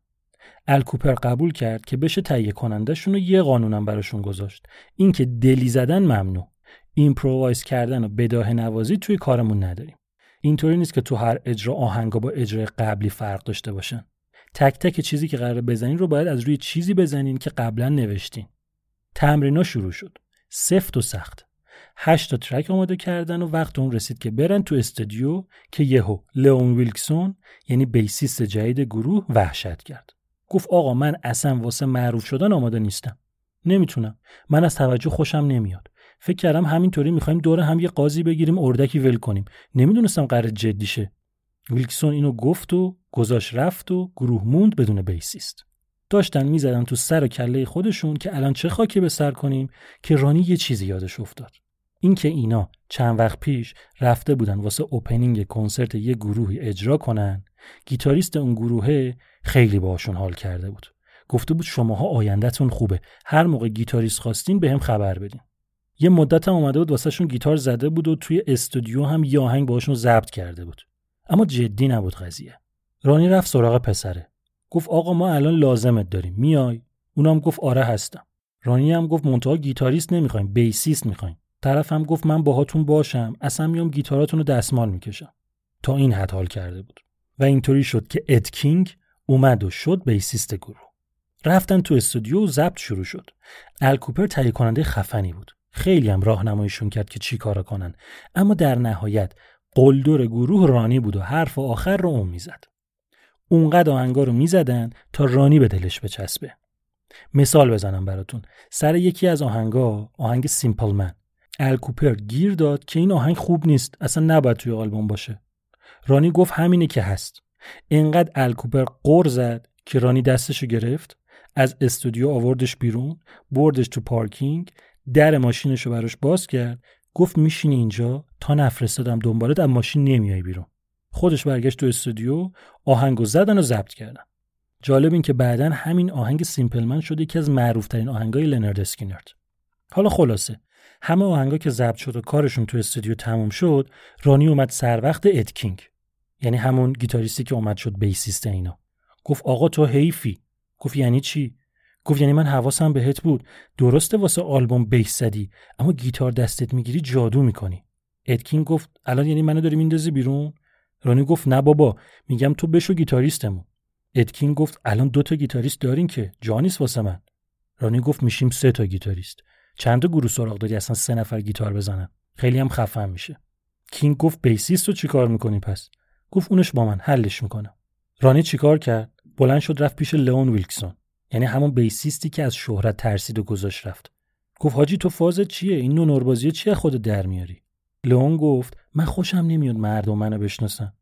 الکوپر قبول کرد که بشه تهیه کنندهشون رو یه قانونم براشون گذاشت. اینکه دلی زدن ممنوع. improvise کردن و بداهه نوازی توی کارمون نداریم. اینطوری نیست که تو هر اجرا آهنگا با اجرای قبلی فرق داشته باشن. تک تک چیزی که قرار بزنین رو باید از روی چیزی بزنین که قبلا نوشتین. تمرینا شروع شد. سفت و سخت. هشت تا track آماده کردن و وقت اون رسید که برن تو استودیو که یهو لئون ویلکسون یعنی bassist جدید گروه وحشت کرد. گفت آقا من اصلا واسه معروف شدن آماده نیستم. نمی‌تونم. من از توجه خوشم نمیاد. فکر کردم همینطوری می‌خوایم دور هم یه قاضی بگیریم اردکی ول کنیم. نمی‌دونستم قرار جدی شه. ویلکسون اینو گفت و گذاشت رفت و گروه موند بدون بیسیست. داشتن می‌زدن تو سر و کله خودشون که الان چه خاکی به سر کنیم که رانی یه چیزی یادش افتاد. اینکه اینا چند وقت پیش رفته بودن واسه اوپنینگ کنسرت یه گروهی اجرا کنن گیتاریست اون گروهه خیلی باشون حال کرده بود. گفته بود شماها آیندهتون خوبه هر موقع گیتاریست خواستین بهم خبر بدین. یه مدت هم اومده بود واسهشون گیتار زده بود و توی استودیو هم یه آهنگ باشون ضبط کرده بود. اما جدی نبود قضیه. رانی رفت سراغ پسره. گفت آقا ما الان لازمت داریم. میای؟ اونم گفت آره هستم. رانی هم گفت منتها گیتاریست نمی‌خوایم bassist می‌خوایم. طرف هم گفت من باهاتون باشم اصلا میام گیتاراتون دستمال می‌کشم. تا این حد حال کرده بود. و اینطوری شد که اد کینگ اومد و شد بیسیست گروه. رفتن تو استودیو و ضبط شروع شد. الکوپر تهیه کننده خفنی بود. خیلی هم راهنماییشون کرد که چی کارا کنن. اما در نهایت قلدر گروه رانی بود و حرف آخر رو اون می‌زد. اونقدر آهنگا رو می‌زدن تا رانی به دلش بچسبه. مثال بزنم براتون. سر یکی از آهنگا آهنگ سیمپل من. الکوپر گیر داد که این آهنگ خوب نیست اصلا نباید توی آلبوم باشه. رانی گفت همینه که هست. اینقدر الکوپر قر زد که رانی دستشو گرفت از استودیو آوردش بیرون بردش تو پارکینگ در ماشینش رو براش باز کرد گفت میشینی اینجا؟ تا نفرستادم دنبالت از ماشین نمیای بیرون. خودش برگشت تو استودیو آهنگو زدن و ضبط کردن. جالب این که بعدا همین آهنگ سیمپلمن شده یکی از معروفترین آهنگای لنارد اسکینرد. حالا خلاصه همه آهنگا که ضبط شد و کارشون تو استودیو تموم شد رانی اومد سر وقت اد کینگ یعنی همون گیتاریستی که اومد شد bassist اینا. گفت آقا تو حیفی. گفت یعنی چی؟ گفت یعنی من حواسم بهت بود. درسته واسه آلبوم bass زدی اما گیتار دستت می‌گیری جادو می‌کنی. اد کینگ گفت الان یعنی منو داری میندازی بیرون؟ رانی گفت نه بابا میگم تو بشو گیتاریستمون. اد کینگ گفت الان دو تا گیتاریست دارین که جا نیس واسه من. رانی گفت میشیم سه تا گیتاریست. چند تا گروه سراغ داری اصلا سه نفر گیتار بزنن؟ خیلی هم خفن میشه. کینگ گفت بیسیست رو چیکار می‌کنی پس؟ گفت اونش با من حلش می‌کنم رانی چیکار کرد؟ بلند شد رفت پیش لئون ویلکسون. یعنی همون بیسیستی که از شهرت ترسید و گذاشت رفت. گفت حاجی تو فاز چیه؟ این نو نوربازی چیه خود در میاری؟ لئون گفت من خوشم نمیاد مردم منو بشناسن.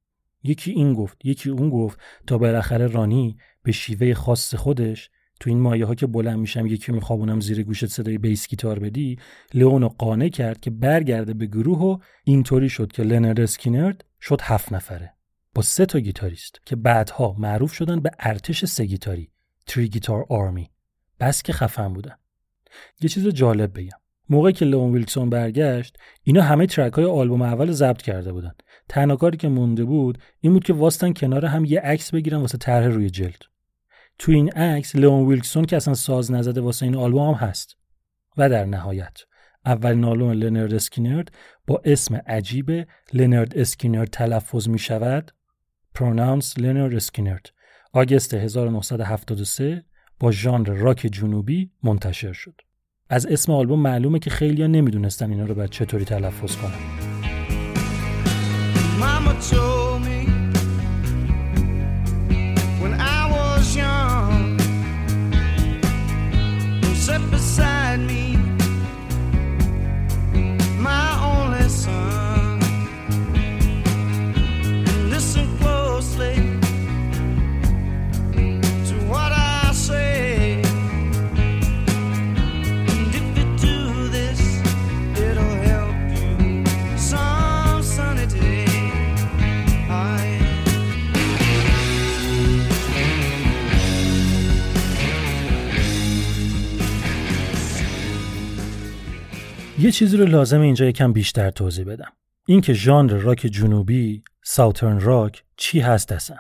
یکی این گفت یکی اون گفت تا بالاخره رانی به شیوه خاص خودش تو این مایه ها که بلند میشم یکی میخوابونم زیر گوشت صدای bass guitar بدی لئونو قانع کرد که برگرده به گروه و اینطوری شد که لنرد اسکینرد شد هفت نفره. با سه تا گیتاریست که بعدها معروف شدن به ارتش سه گیتاری. three guitar army بس که خفن بودن یه چیز جالب بگم. موقعی که لئون ویلکسون برگشت اینا همه track های آلبوم اول ضبط کرده بودن. تنها کاری که مونده بود این بود که واستن کنار هم یه عکس بگیرن واسه طرح روی جلد. تو این عکس لئون ویلکسون که اصلا ساز نزده واسه این آلبوم هم هست. و در نهایت اول آلبوم لنرد اسکینرد با اسم عجیب لنرد اسکینرد تلفظ می شود Pronounced لنرد اسکینرد. August 1973 با ژانر راک جنوبی منتشر شد. از اسم آلبوم معلومه که خیلیا نمی‌دونستن اینا رو باید چطوری تلفظ کنن. یه چیزی رو لازم اینجا یکم بیشتر توضیح بدم. اینکه ژانر راک جنوبی، ساوترن راک چی هست اصلا؟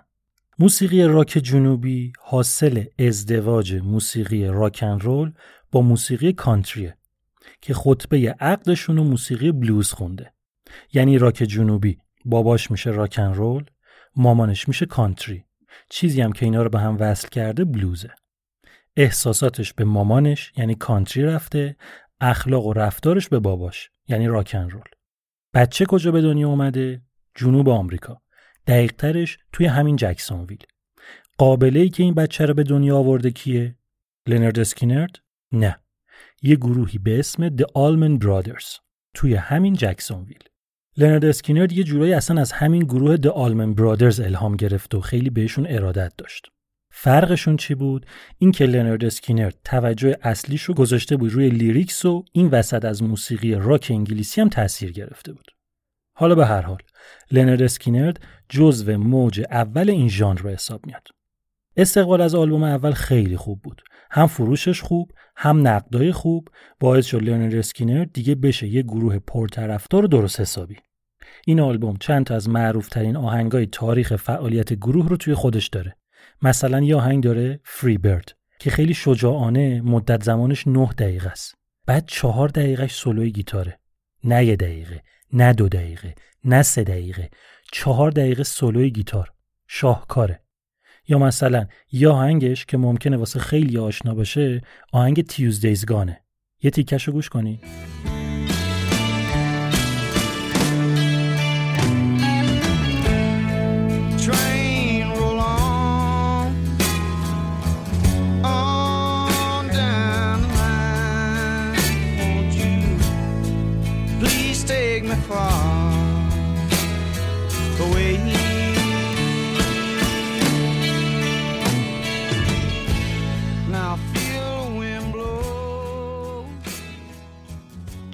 موسیقی راک جنوبی حاصل ازدواج موسیقی راکن رول با موسیقی کانتریه که خطبه عقدشون و موسیقی بلوز خونده. یعنی راک جنوبی باباش میشه راکن رول، مامانش میشه کانتری. چیزی هم که اینا رو به هم وصل کرده بلوزه. احساساتش به مامانش یعنی کانتری رفته اخلاق و رفتارش به باباش یعنی راکن رول. بچه کجا به دنیا اومده؟ جنوب آمریکا. دقیقترش توی همین جکسونویل. قابله ای که این بچه رو به دنیا آورده کیه؟ لنرد اسکینرد؟ نه. یه گروهی به اسم The Allman Brothers توی همین جکسونویل. لنرد اسکینرد یه جورایی اصلا از همین گروه The Allman Brothers الهام گرفت و خیلی بهشون ارادت داشت. فرقشون چی بود؟ این که لنارد اسکینرد توجه اصلیش رو گذاشته بود روی lyrics و این وسط از موسیقی راک انگلیسی هم تاثیر گرفته بود. حالا به هر حال لنارد اسکینرد جزو موج اول این ژانر رو حساب میاد. استقبال از آلبوم اول خیلی خوب بود. هم فروشش خوب هم نقدای خوب. باعث شد لنارد اسکینرد دیگه بشه یه گروه پرطرفدار درست حسابی. این آلبوم چند تا از معروف ترین آهنگای تاریخ فعالیت گروه رو توی خودش داره. مثلا یه آهنگ داره فری برد که خیلی شجاعانه مدت زمانش 9 دقیقه است. بعد چهار دقیقهش سولوی گیتاره. نه یه دقیقه نه دو دقیقه نه سه دقیقه. چهار دقیقه سولوی گیتار. شاهکاره. یا مثلا یه آهنگش که ممکنه واسه خیلی آشنا باشه آهنگ تیوزدیز گانه یه تیکش رو گوش کنی.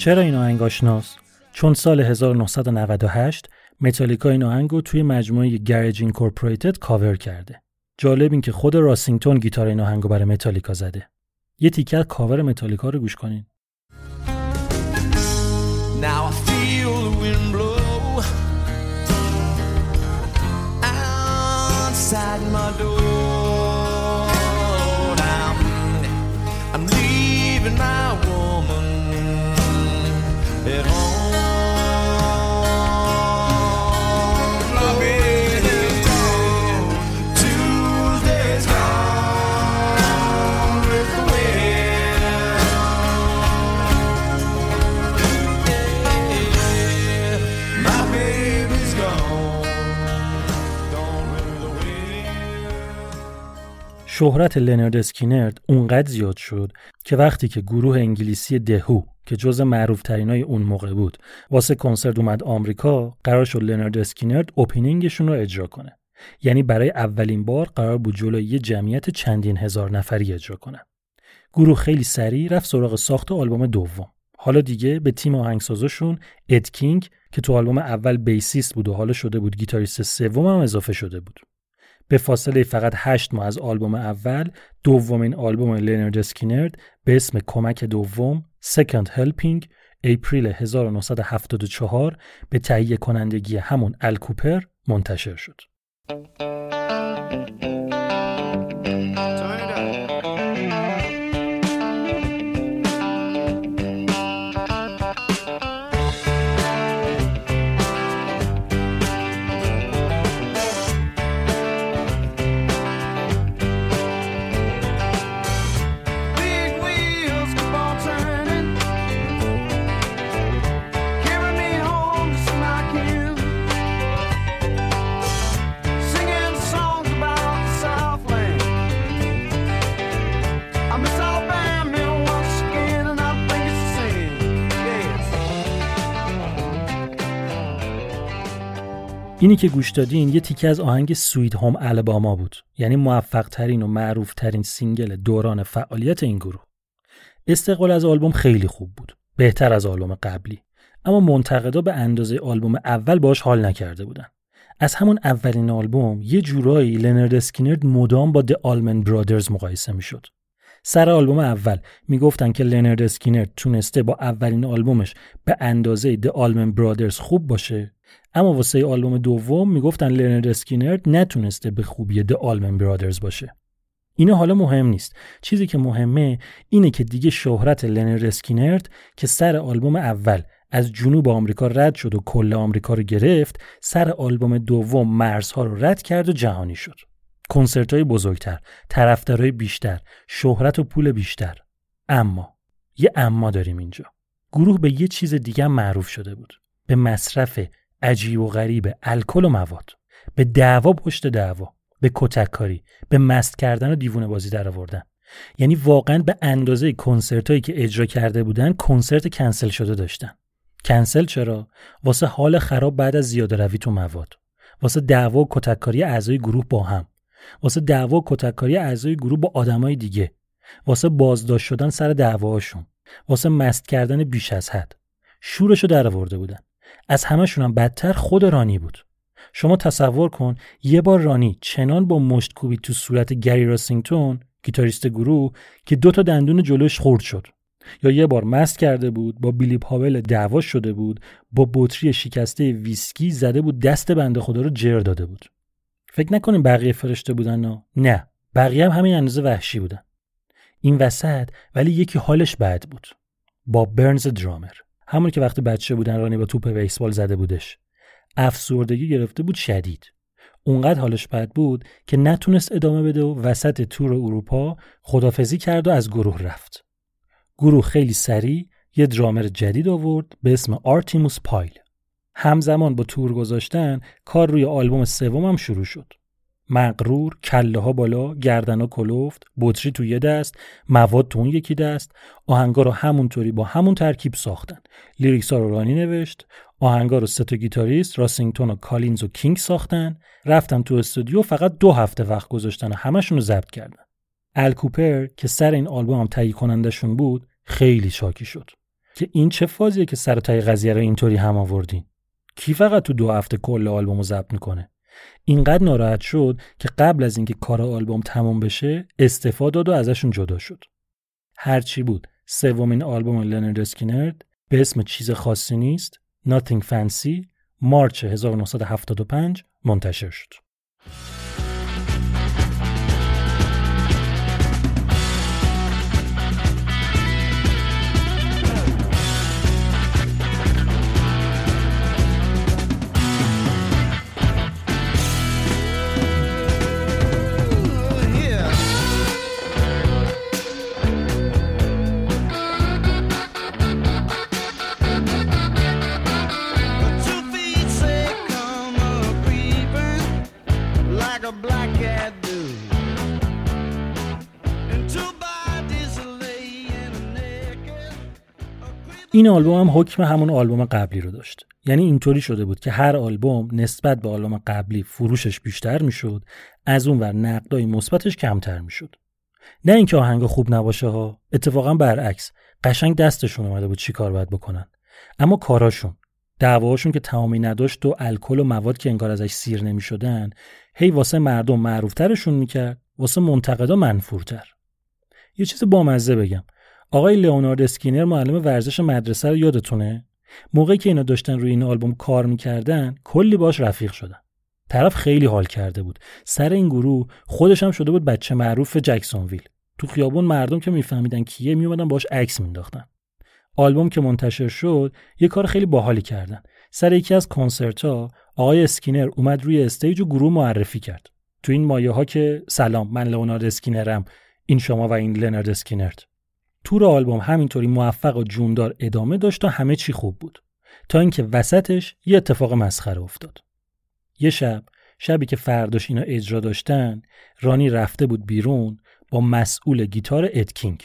چرا این آهنگ آشناس؟ چون سال 1998 متالیکا این آهنگ رو توی مجموعه Garage Incorporated cover کرده. جالب این که خود راسینگتون گیتار این آهنگ رو برای متالیکا زده. یه تیکه کاور متالیکا رو گوش کنین. Now I feel the wind blow outside my. شهرت لنارد اسکینرد اونقدر زیاد شد که وقتی که گروه انگلیسی The Who که جز معروف ترینای اون موقع بود واسه کنسرت اومد آمریکا قرار شد لنارد اسکینرد opening شون رو اجرا کنه. یعنی برای اولین بار قرار بود جلوی یه جمعیت چندین هزار نفری اجرا کنه گروه خیلی سریع رفت سراغ ساخت آلبوم دوم. حالا دیگه به تیم آهنگسازاشون اد کینگ که تو آلبوم اول bassist بود و حالا شده بود گیتاریست سوم هم اضافه شده بود. به فاصله فقط 8 ماه از آلبوم اول دومین آلبوم لنارد اسکینرد به اسم کمک دوم Second Helping اپریل 1974 به تهیه کنندگی همون الکوپر منتشر شد. اینی که گوش دادین یه تیکه از آهنگ Sweet Home Alabama بود. یعنی موفق ترین و معروف ترین single دوران فعالیت این گروه. استقبال از آلبوم خیلی خوب بود. بهتر از آلبوم قبلی. اما منتقدا به اندازه آلبوم اول باش حال نکرده بودن. از همون اولین آلبوم یه جورایی لنرد اسکینرد مدام با The Allman Brothers مقایسه می‌شد. سر آلبوم اول. می‌گفتن که لنرد اسکینرد تونسته با اولین آلبومش به اندازه د آلمن برادرز خوب باشه. اما واسه آلبوم دوم می‌گفتن لنرد اسکینرد نتونسته به خوبی د آلمن برادرز باشه. اینا حالا مهم نیست. چیزی که مهمه اینه که دیگه شهرت لنرد اسکینرد که سر آلبوم اول از جنوب آمریکا رد شد و کل آمریکا رو گرفت سر آلبوم دوم مرزها رو رد کرد و جهانی شد. کنسرت های بزرگتر طرفدارای بیشتر شهرت و پول بیشتر. اما یه اما داریم اینجا. گروه به یه چیز دیگه معروف شده بود. به مصرف عجیب و غریب الکل و مواد. به دعوا پشت دعوا. به کتککاری. به مست کردن و دیوونه بازی در آوردن یعنی واقعا به اندازه کنسرت هایی که اجرا کرده بودن کنسرت کنسل شده داشتن. کنسل چرا؟ واسه حال خراب بعد از زیاده روی تو مواد. واسه دعوا و کتککاری اعضای گروه با هم. واسه دعوا کتککاری اعضای گروه با آدمای دیگه. واسه بازداشت شدن سر دعواشون واسه مست کردن بیش از حد. شورشو در آورده بودن. از همشون هم بدتر خود رانی بود. شما تصور کن یه بار رانی چنان با مشت کوبی تو صورت گری راسینگتون گیتاریست گروه که دو تا دندون جلوش خورد شد. یا یه بار مست کرده بود با بیلی پاول دعوا شده بود با بطری شکسته ویسکی زده بود دست بنده خدا رو جر داده بود. فکر نکنیم بقیه فرشته بودن نه نه بقیه هم همین اندازه وحشی بودن. این وسط ولی یکی حالش بد بود. با برنز درامر. همون که وقتی بچه بودن رانی با توپ بیسبال زده بودش. افسردگی گرفته بود شدید. اونقدر حالش بد بود که نتونست ادامه بده و وسط تور اروپا خدافزی کرد و از گروه رفت. گروه خیلی سریع یه درامر جدید آورد به اسم آرتیموس پایل. همزمان با تور گذاشتن کار روی آلبوم سوم هم شروع شد. مغرور کله ها بالا گردن ها کلفت بطری تو یه دست مواد تو اون یکی دست آهنگا رو همونطوری با همون ترکیب ساختن. lyrics ها رو رانی نوشت آهنگا رو سه تا گیتاریست راسینگتون و کالینز و کینگ ساختن. رفتن تو استودیو فقط دو هفته وقت گذاشتن و همشون رو ضبط کردن. ال کوپر که سر این آلبوم هم تهیه کنندشون بود خیلی شاکی شد. که این چه فازیه که سر تای قضیه رو اینطوری هم آوردین؟ کی فقط تو دو هفته کل آلبوم رو ضبط می‌کنه؟ اینقدر ناراحت شد که قبل از اینکه کار آلبوم تموم بشه استفاده داد و ازشون جدا شد. هرچی بود. سومین آلبوم لنرد اسکینرد به اسم چیز خاصی نیست Nothing Fancy مارچ 1975 منتشر شد. این آلبوم هم حکم همون آلبوم قبلی رو داشت. یعنی اینطوری شده بود که هر آلبوم نسبت به آلبوم قبلی فروشش بیشتر می‌شد از اون ور نقدای مثبتش کمتر می‌شد. نه اینکه آهنگ خوب نباشه ها اتفاقا برعکس قشنگ دستشون اومده بود چی کار باید بکنن. اما کاراشون دعواشون که تمامی نداشت و الکل و مواد که انگار ازش سیر نمی‌شدن هی واسه مردم معروفترشون می‌کرد واسه منتقدا منفورتر. یه چیز بامزه بگم. آقای لئونارد اسکینر معلم ورزش مدرسه رو یادتونه؟ موقعی که اینا داشتن روی این آلبوم کار می‌کردن کلی باش رفیق شدن. طرف خیلی حال کرده بود. سر این گروه خودش هم شده بود بچه معروف جکسونویل. تو خیابون مردم که میفهمیدن کیه میومدن باش عکس مینداختن آلبوم که منتشر شد یه کار خیلی باحالی کردن. سر یکی از کنسرت ها آقای اسکینر اومد روی stage و گروه معرفی کرد. تو این مایه ها که سلام من لئونارد اسکینرم این شما و این لنارد اسکینرد تور آلبوم همینطوری موفق و جوندار ادامه داشت و همه چی خوب بود. تا اینکه وسطش یه اتفاق مسخره افتاد. یه شب شبی که فرداش اینا اجرا داشتن رانی رفته بود بیرون با مسئول گیتار اد کینگ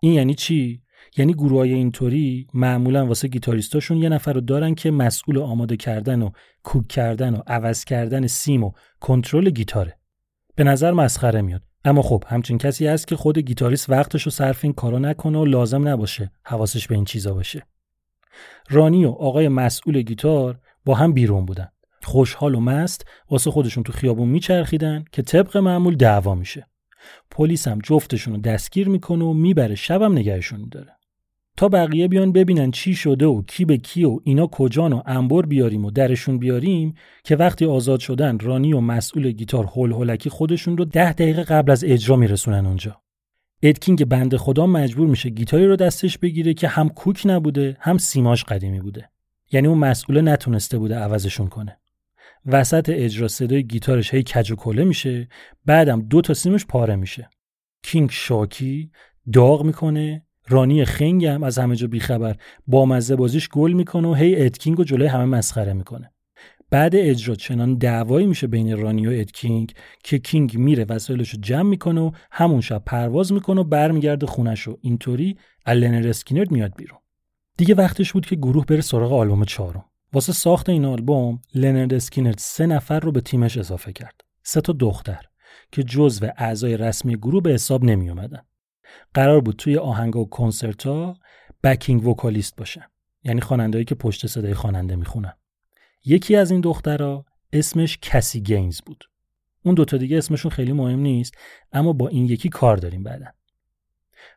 این یعنی چی؟ یعنی گروهای اینطوری معمولا واسه گیتاریستاشون یه نفر رو دارن که مسئول آماده کردن و کوک کردن و عوض کردن سیم و کنترل گیتاره. به نظر مسخره میاد. اما خب همچین کسی هست که خود گیتاریست وقتش رو صرف این کارا نکنه و لازم نباشه حواسش به این چیزا باشه. رانی و آقای مسئول گیتار با هم بیرون بودن. خوشحال و مست واسه خودشون تو خیابون میچرخیدن که طبق معمول دعوا میشه. پلیس هم جفتشون رو دستگیر می‌کنه و می‌بره شبم نگهشون داره. تا بقیه بیان ببینن چی شده و کی به کی و اینا کجان و انبر بیاریم و درشون بیاریم که وقتی آزاد شدن رانی و مسئول گیتار هول هولکی خودشون رو ده دقیقه قبل از اجرا میرسونن اونجا. ادکینگ بنده خدا مجبور میشه گیتاری رو دستش بگیره که هم کوک نبوده هم سیماش قدیمی بوده. یعنی اون مسئول نتونسته بوده عوضشون کنه. وسط اجرا صدای گیتارش هی کج و کله میشه بعدم دو تا سیمش پاره میشه. کینگ شاکی داغ می‌کنه رانی خنگ هم از همه جا بیخبر. با مزه بازیش گل می‌کنه و هی اد کینگ و جلوی همه مسخره می‌کنه. بعد اجرا چنان دعوایی میشه بین رانی و اد کینگ که کینگ میره وسایلش رو جمع می‌کنه و همون شب پرواز می‌کنه و برمیگرده خونش و اینطوری لنرد اسکینرد میاد بیرون. دیگه وقتش بود که گروه بره سراغ آلبوم چهارم. واسه ساخت این آلبوم لنرد اسکینرد سه نفر رو به تیمش اضافه کرد. سه تا دختر که جزو اعضای رسمی گروه به حساب نمی اومدن. قرار بود توی آهنگ و کنسرت ها backing vocalist باشن. یعنی خوانندهایی که پشت صدای خواننده می‌خونن. یکی از این دخترها اسمش کسی گینز بود. اون دوتا دیگه اسمشون خیلی مهم نیست اما با این یکی کار داریم بعدا.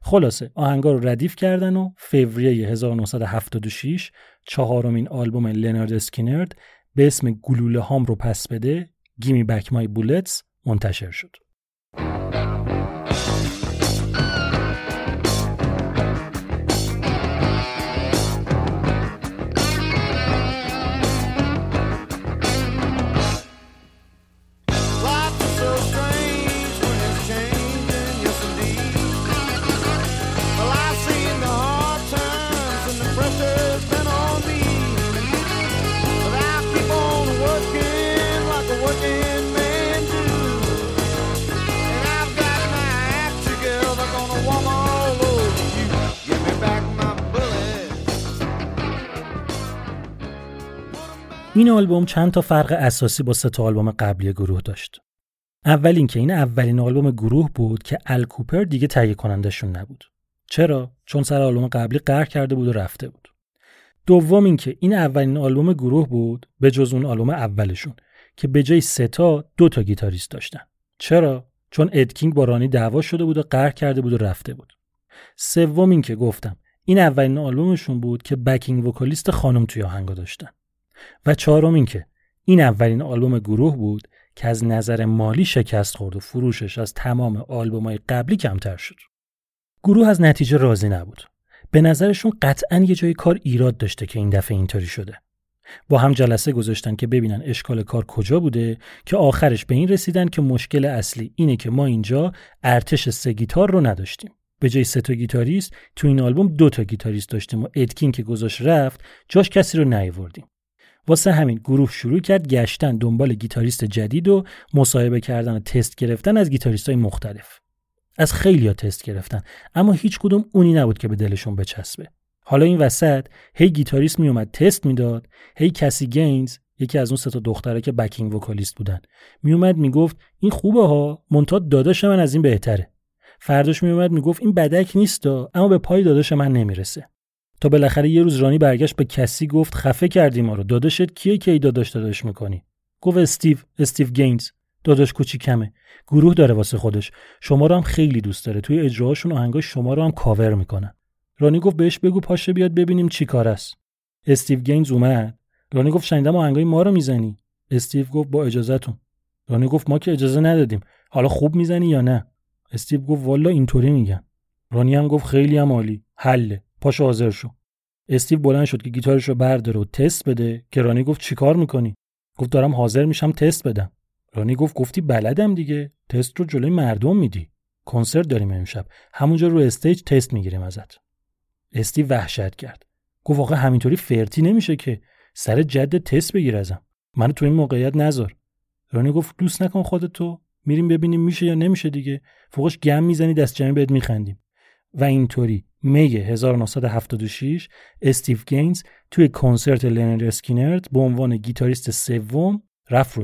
خلاصه آهنگا رو ردیف کردن و فوریه 1976 چهارمین آلبوم لنارد اسکینرد به اسم گلوله هام رو پس بده Gimme Back My Bullets منتشر شد. این آلبوم چند تا فرق اساسی با سه تا آلبوم قبلی گروه داشت. اول اینکه این اولین آلبوم گروه بود که الکوپر دیگه تهیه کنندشون نبود. چرا؟ چون سر آلبوم قبلی قهر کرده بود و رفته بود. دوم اینکه این اولین آلبوم گروه بود به جز اون آلبوم اولشون که به جای سه تا دو تا گیتاریست داشتن. چرا؟ چون ادکینگ با رانی دعوا شده بود و قهر کرده بود و رفته بود. سوم اینکه گفتم این اولین آلبومشون بود که بکینگ وکالیست خانم توی آهنگا داشتن. و چهارم اینکه این اولین آلبوم گروه بود که از نظر مالی شکست خورد و فروشش از تمام آلبومای قبلی کمتر شد. گروه از نتیجه راضی نبود. به نظرشون قطعا یه جای کار ایراد داشته که این دفعه اینطوری شده. با هم جلسه گذاشتن که ببینن اشکال کار کجا بوده که آخرش به این رسیدن که مشکل اصلی اینه که ما اینجا ارتش سه گیتار رو نداشتیم. به جای سه تا گیتاریست تو این آلبوم دو تا گیتاریست داشتیم و اد کینگ که گذاشت رفت جاش کسی رو نیاوردیم. واسه همین گروه شروع کرد گشتن دنبال گیتاریست جدید و مصاحبه کردن و تست گرفتن از گیتاریست های مختلف. از خیلی تست گرفتن اما هیچ کدوم اونی نبود که به دلشون بچسبه. حالا این وسط هی گیتاریست میومد تست می‌داد هی کسی گینز یکی از اون سه تا دختره که backing vocalist بودن میومد می‌گفت این خوبه ها منتها داداش من از این بهتره فرداش میومد می‌گفت این بدک نیست اما به پای داداش من نمی‌رسه تا بالاخره یه روز رانی برگشت به کسی گفت خفه کردی ما رو. داداشت کیه کی داداش داداش می‌کنی؟ گفت استیو استیو گینز داداش کوچیکمه گروه داره واسه خودش. شما رو هم خیلی دوست داره. توی اجراهاشون آهنگای شما رو هم کاور می‌کنن. رانی گفت بهش بگو پاشه بیاد ببینیم چی کاره است. استیو گینز اومد. رانی گفت شنیدم آهنگای ما رو می‌زنی. استیو گفت با اجازهتون. رانی گفت ما که اجازه ندادیم. حالا خوب می‌زنی یا نه؟ استیو گفت والا اینطوری میگن رانی هم گفت خیلی هم عالی. حله. پاشو حاضر شو. استیو بلند شد که گیتارش رو برداره و تست بده که رانی گفت چیکار می‌کنی؟ گفت دارم حاضر میشم تست بدم. رانی گفت گفتی بلدم دیگه. تست رو جلوی مردم میدی. کنسرت داریم امشب. همونجا رو stage تست می‌گیریم ازت. استیو وحشت کرد. گفت واقعا همینطوری فرتی نمیشه که. سر جدت تست بگیر ازم. منو تو این موقعیت نذار. رانی گفت لوس نکن خودتو. میریم ببینیم میشه یا نمیشه دیگه. فوقش گند می‌زنی دست جمعی بهت میخندیم. و اینطوری. می 1976 استیو گینز توی کنسرت لنرد اسکینرد به عنوان گیتاریست سوم رفت رو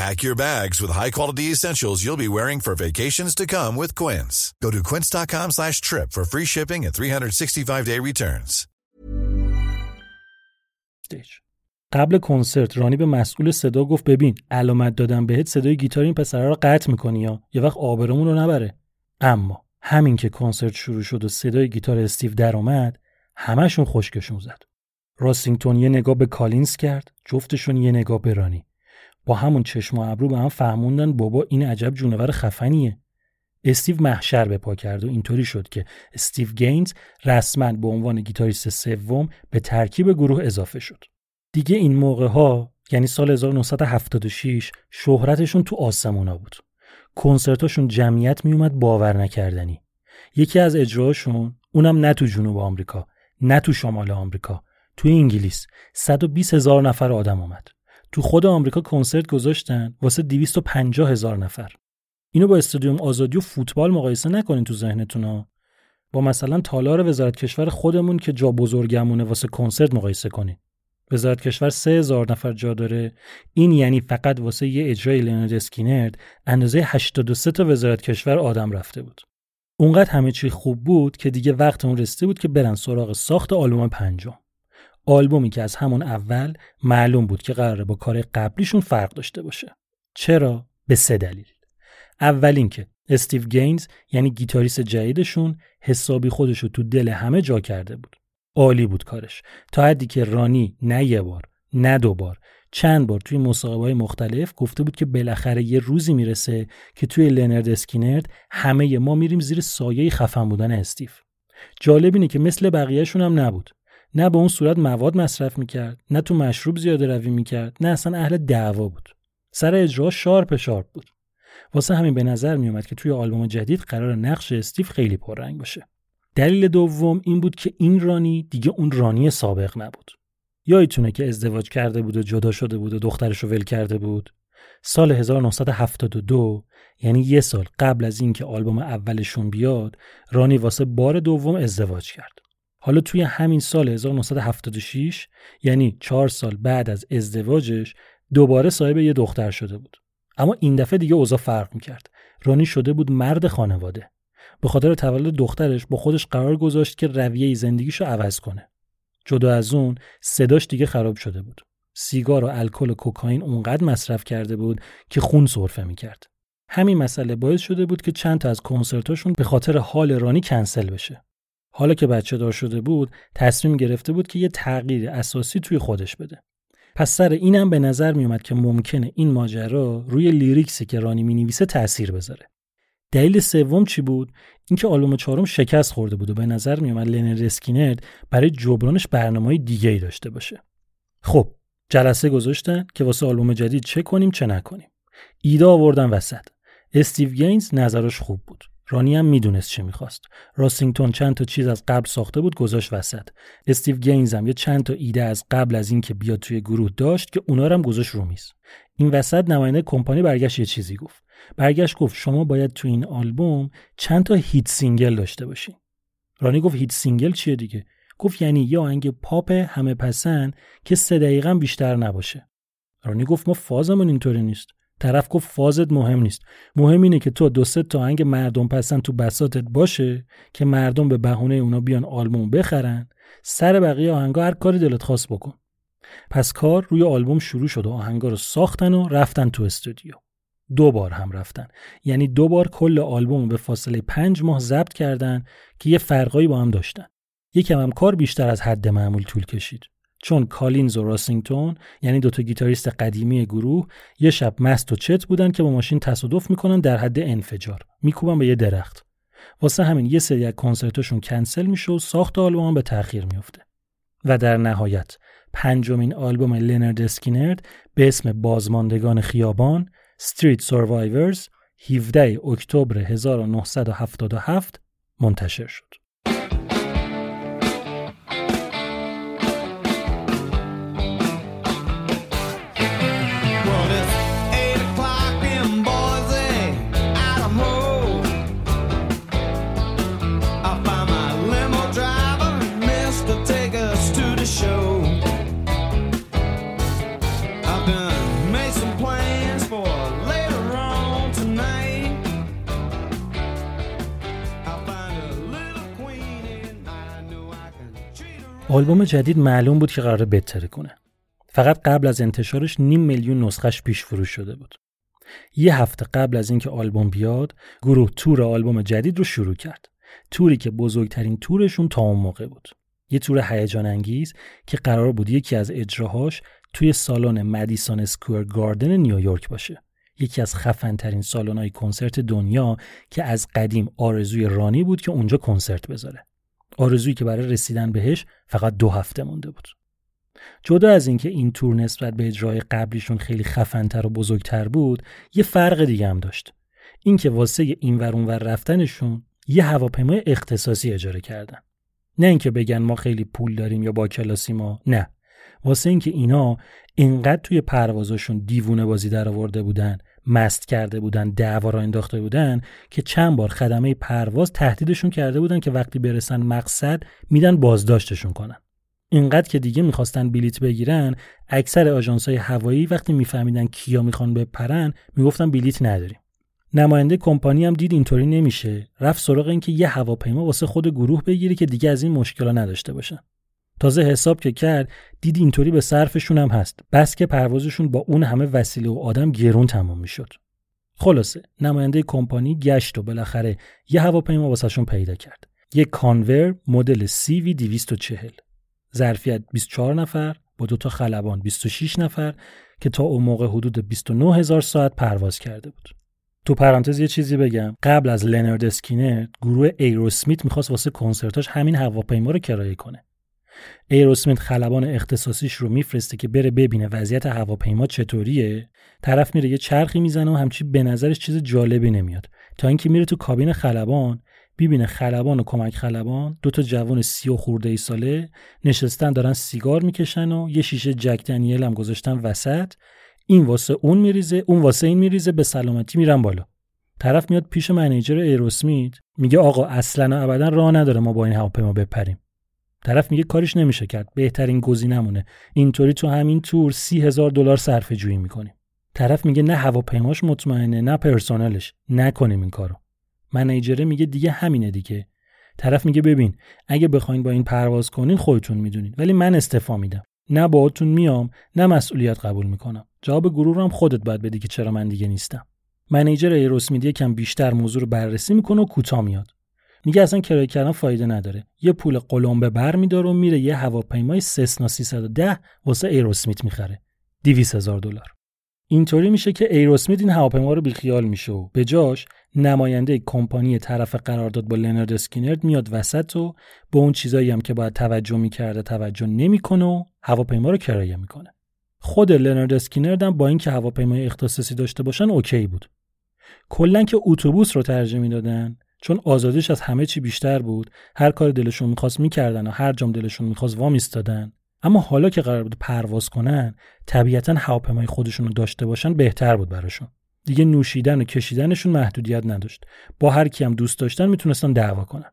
Pack your bags with high-quality essentials you'll be wearing for vacations to come with Quince. Go to quince.com slash trip for free shipping and 365-day returns. قبل کنسرت رانی به مسئول صدا گفت ببین علامت دادم بهت صدای گیتار این پسره رو قطع می‌کنی یا؟ یه وقت آبرمون رو نبره. اما همین که کنسرت شروع شد و صدای گیتار استیو در اومد همشون خشکشون زد. راسینگتون یه نگاه به کالینز کرد جفتشون یه نگاه به رانی. با همون چشم و ابرو به هم فهموندن بابا این عجب جونور خفنیه. استیو محشر به پا کرد و اینطوری شد که استیو گینز رسما به عنوان گیتاریست سوم به ترکیب گروه اضافه شد. دیگه این موقع ها یعنی سال 1976 شهرتشون تو آسمونا بود. کنسرتاشون جمعیت میومد باور نکردنی. یکی از اجراشون اونم نه تو جنوب آمریکا نه تو شمال آمریکا تو انگلیس 120 هزار نفر آدم اومد. تو خود آمریکا کنسرت گذاشتن واسه 250 هزار نفر. اینو با استادیوم آزادی و فوتبال مقایسه نکنین تو ذهنتون ها. با مثلا تالار وزارت کشور خودمون که جا بزرگمونه واسه کنسرت مقایسه کنین. وزارت کشور سه هزار نفر جا داره. این یعنی فقط واسه یه اجرای لنارد اسکینرد اندازه 83 تا وزارت کشور آدم رفته بود. اونقدر همه چی خوب بود که دیگه وقت اون رسیده بود که برن سراغ ساخت آلبوم پنجم. آلبومی که از همون اول معلوم بود که قراره با کار قبلیشون فرق داشته باشه. چرا؟ به سه دلیل. اول اینکه استیو گینز یعنی گیتاریست جدیدشون حسابی خودشو تو دل همه جا کرده بود. عالی بود کارش. تا حدی که رانی نه یه بار نه دو بار چند بار توی مصاحبه های مختلف گفته بود که بالاخره یه روزی می‌رسه که توی لنرد اسکینرد همه ما میریم زیر سایه خفن بودن استیو. جالب اینه که مثل بقیهشون هم نبود. نه به اون صورت مواد مصرف می‌کرد نه تو مشروب زیاده روی می‌کرد نه اصلا اهل دعوا بود. سر اجرا sharp sharp بود. واسه همین به نظر میومد که توی آلبوم جدید قرار نقش استیو خیلی پررنگ باشه. دلیل دوم این بود که این رانی دیگه اون رانی سابق نبود. یادتونه که ازدواج کرده بود و جدا شده بود و دخترش رو ول کرده بود. سال 1972 یعنی یه سال قبل از اینکه آلبوم اولشون بیاد رانی واسه بار دوم ازدواج کرد. حالا توی همین سال 1976 یعنی چهار سال بعد از ازدواجش دوباره صاحب یه دختر شده بود. اما این دفعه دیگه اوضاع فرق می‌کرد. رانی شده بود مرد خانواده. به خاطر تولد دخترش با خودش قرار گذاشت که رویه زندگیشو عوض کنه. جدا از اون صداش دیگه خراب شده بود. سیگار و الکل و کوکائین اونقدر مصرف کرده بود که خون سرفه می‌کرد. همین مسئله باعث شده بود که چند تا از کنسرتاشون به خاطر حال رانی کنسل بشه. حالا که بچه دار شده بود تصمیم گرفته بود که یه تغییر اساسی توی خودش بده. پس سر اینم به نظر میومد که ممکنه این ماجرا روی لیریکسی که رانی می‌نویسه تاثیر بذاره. دلیل سوم چی بود؟ اینکه آلبوم چهارم شکست خورده بود و به نظر میومد لنرد اسکینرد برای جبرانش برنامه‌های دیگه ای داشته باشه. خب جلسه گذاشتن که واسه آلبوم جدید چه کنیم چه نکنیم؟ ایده آوردن وسط. استیو گینز نظرش خوب بود. رانی هم می‌دونست چه می‌خواست. راسینگتون چند تا چیز از قبل ساخته بود گذاشت وسط. استیو گینز هم یه چند تا ایده از قبل از اینکه بیاد توی گروه داشت که اونا هم گذاشت رو میز. این وسط نماینده کمپانی برگشت یه چیزی گفت. برگشت گفت شما باید تو این آلبوم چند تا hit single داشته باشین. رانی گفت hit single چیه دیگه؟ گفت یعنی یه آهنگ پاپ همه پسند که سه دقیقه بیشتر نباشه. رانی گفت ما فازمون اینطوری نیست. طرف گفت فازت مهم نیست. مهم اینه که تو دو سه تا آهنگ مردم پسند تو بساطت باشه که مردم به بهونه اونا بیان آلبوم بخرن سر بقیه آهنگا هر کاری دلت خواست بکن. پس کار روی آلبوم شروع شد و آهنگا رو ساختن و رفتن تو استودیو. دو بار هم رفتن. یعنی دو بار کل آلبوم به فاصله پنج ماه ضبط کردن که یه فرقایی با هم داشتن. یکم هم کار بیشتر از حد معمول طول کشید. چون کالینز و راسینگتون یعنی دوتا گیتاریست قدیمی گروه یه شب مست و چت بودن که با ماشین تصادف می‌کنن در حد انفجار. میکوبن به یه درخت. واسه همین یه سری از کنسرتاشون کنسل میشه و ساخت آلبوم به تاخیر میفته و در نهایت پنجمین آلبوم لنرد اسکینرد به اسم بازماندگان خیابان Street Survivors 17 اکتبر 1977 منتشر شد. آلبوم جدید معلوم بود که قراره بهتره کنه. فقط قبل از انتشارش نیم میلیون نسخش پیش فروش شده بود. یه هفته قبل از اینکه آلبوم بیاد، گروه تور آلبوم جدید رو شروع کرد. توری که بزرگترین تورشون تا اون موقع بود. یه تور هیجان انگیز که قرار بود یکی از اجراهاش توی سالن مدیسون اسکوئر گاردن نیویورک باشه یکی از خفن ترین سالن های کنسرت دنیا که از قدیم آرزوی رانی بود که اونجا کنسرت بذاره آرزویی که برای رسیدن بهش فقط دو هفته مونده بود. جدا از اینکه این تور نسبت به اجرای قبلیشون خیلی خفنتر و بزرگتر بود یه فرق دیگه هم داشت. اینکه واسه این ور ور رفتنشون یه هواپیمای اختصاصی اجاره کردن. نه اینکه بگن ما خیلی پول داریم یا با کلاسی ما نه. واسه اینکه اینا اینقدر توی پروازشون دیوونه بازی در آورده بودن مست کرده بودن دعوا را انداخته بودن که چند بار خدمه پرواز تهدیدشون کرده بودن که وقتی برسن مقصد میدن بازداشتشون کنن. اینقدر که دیگه می‌خواستن بلیت بگیرن اکثر آژانس‌های هوایی وقتی میفهمیدن کیا می‌خوان بپرن می‌گفتن بلیت نداریم. نماینده کمپانی هم دید اینطوری نمیشه. رفت سراغ اینکه یه هواپیما واسه خود گروه بگیره که دیگه از این مشکلا نداشته باشن. تازه حساب که کرد دید اینطوری به صرفشون هم هست. بس که پروازشون با اون همه وسیله و آدم گرون تمام می‌شد. خلاصه نماینده کمپانی گشت و بالاخره یه هواپیما واسهشون پیدا کرد. یه کانور مدل CV 240 ظرفیت 24 نفر با دو تا خلبان 26 نفر که تا اون موقع حدود 29 هزار ساعت پرواز کرده بود. تو پرانتز یه چیزی بگم. قبل از لنارد اسکینر گروه ایروسمیت می‌خواست واسه کنسرتاش همین هواپیما رو کرایه کنه. ایروسمیت خلبان اختصاصیش رو میفرسته که بره ببینه وضعیت هواپیما چطوریه. طرف میره یه چرخی می‌زنه و همچی به نظرش چیز جالبی نمیاد. تا اینکه میره تو کابین خلبان ببینه خلبان و کمک خلبان دو تا جوان سی و خورده ای ساله نشستن دارن سیگار می‌کشن و یه شیشه جک دنیل هم گذاشتن وسط. این واسه اون میریزه اون واسه این میریزه به سلامتی میرن بالا. طرف میاد پیش منیجر ایروسمیت میگه آقا اصلا ابدا راه نداره ما با این هواپیما بپریم. طرف میگه کارش نمیشه کرد. بهترین گزینمونه اینطوری تو همین تور سی دلار صرفه جویی می‌کنیم. طرف میگه نه هواپیماش مطمئنه نه پرسنلش. نکنیم این کارو. منیجره میگه دیگه همینه دیگه. طرف میگه ببین اگه بخواین با این پرواز کنین خودتون می‌دونین. ولی من استفا میدم. نه باهاتون میام نه مسئولیت قبول می‌کنم. جواب گروه هم خودت باید بدی که چرا من دیگه نیستم. منیجر ایروسمیدی یکم بیشتر موضوع رو بررسی می‌کنه و کوتاه میاد. میگه اصلا کرایه کردن فایده نداره. یه پول قلمبه بر میداره و میره یه هواپیمای سسنا 310 واسه ایروسمیت می‌خره. 200 هزار دلار. اینطوری میشه که ایروسمیت این هواپیما رو بیخیال میشه و به جاش نماینده کمپانی طرف قرارداد با لنارد اسکینرد میاد وسط و به اون چیزایی هم که باید توجه می‌کرده توجه نمی‌کنه و هواپیما رو کرایه می‌کنه. خود لنارد اسکینرد هم با اینکه هواپیمای اختصاصی داشته باشن okay بود. کلا که اتوبوس رو ترجیح می‌دادن چون آزادیش از همه چی بیشتر بود هر کار دلشون می‌خواست می‌کردن و هر جام دلشون می‌خواست وامیستادن اما حالا که قرار بود پرواز کنن طبیعتا هواپیمای خودشون رو داشته باشن بهتر بود براشون. دیگه نوشیدن و کشیدنشون محدودیت نداشت. با هر کی هم دوست داشتن می‌تونستن دعوا کنن.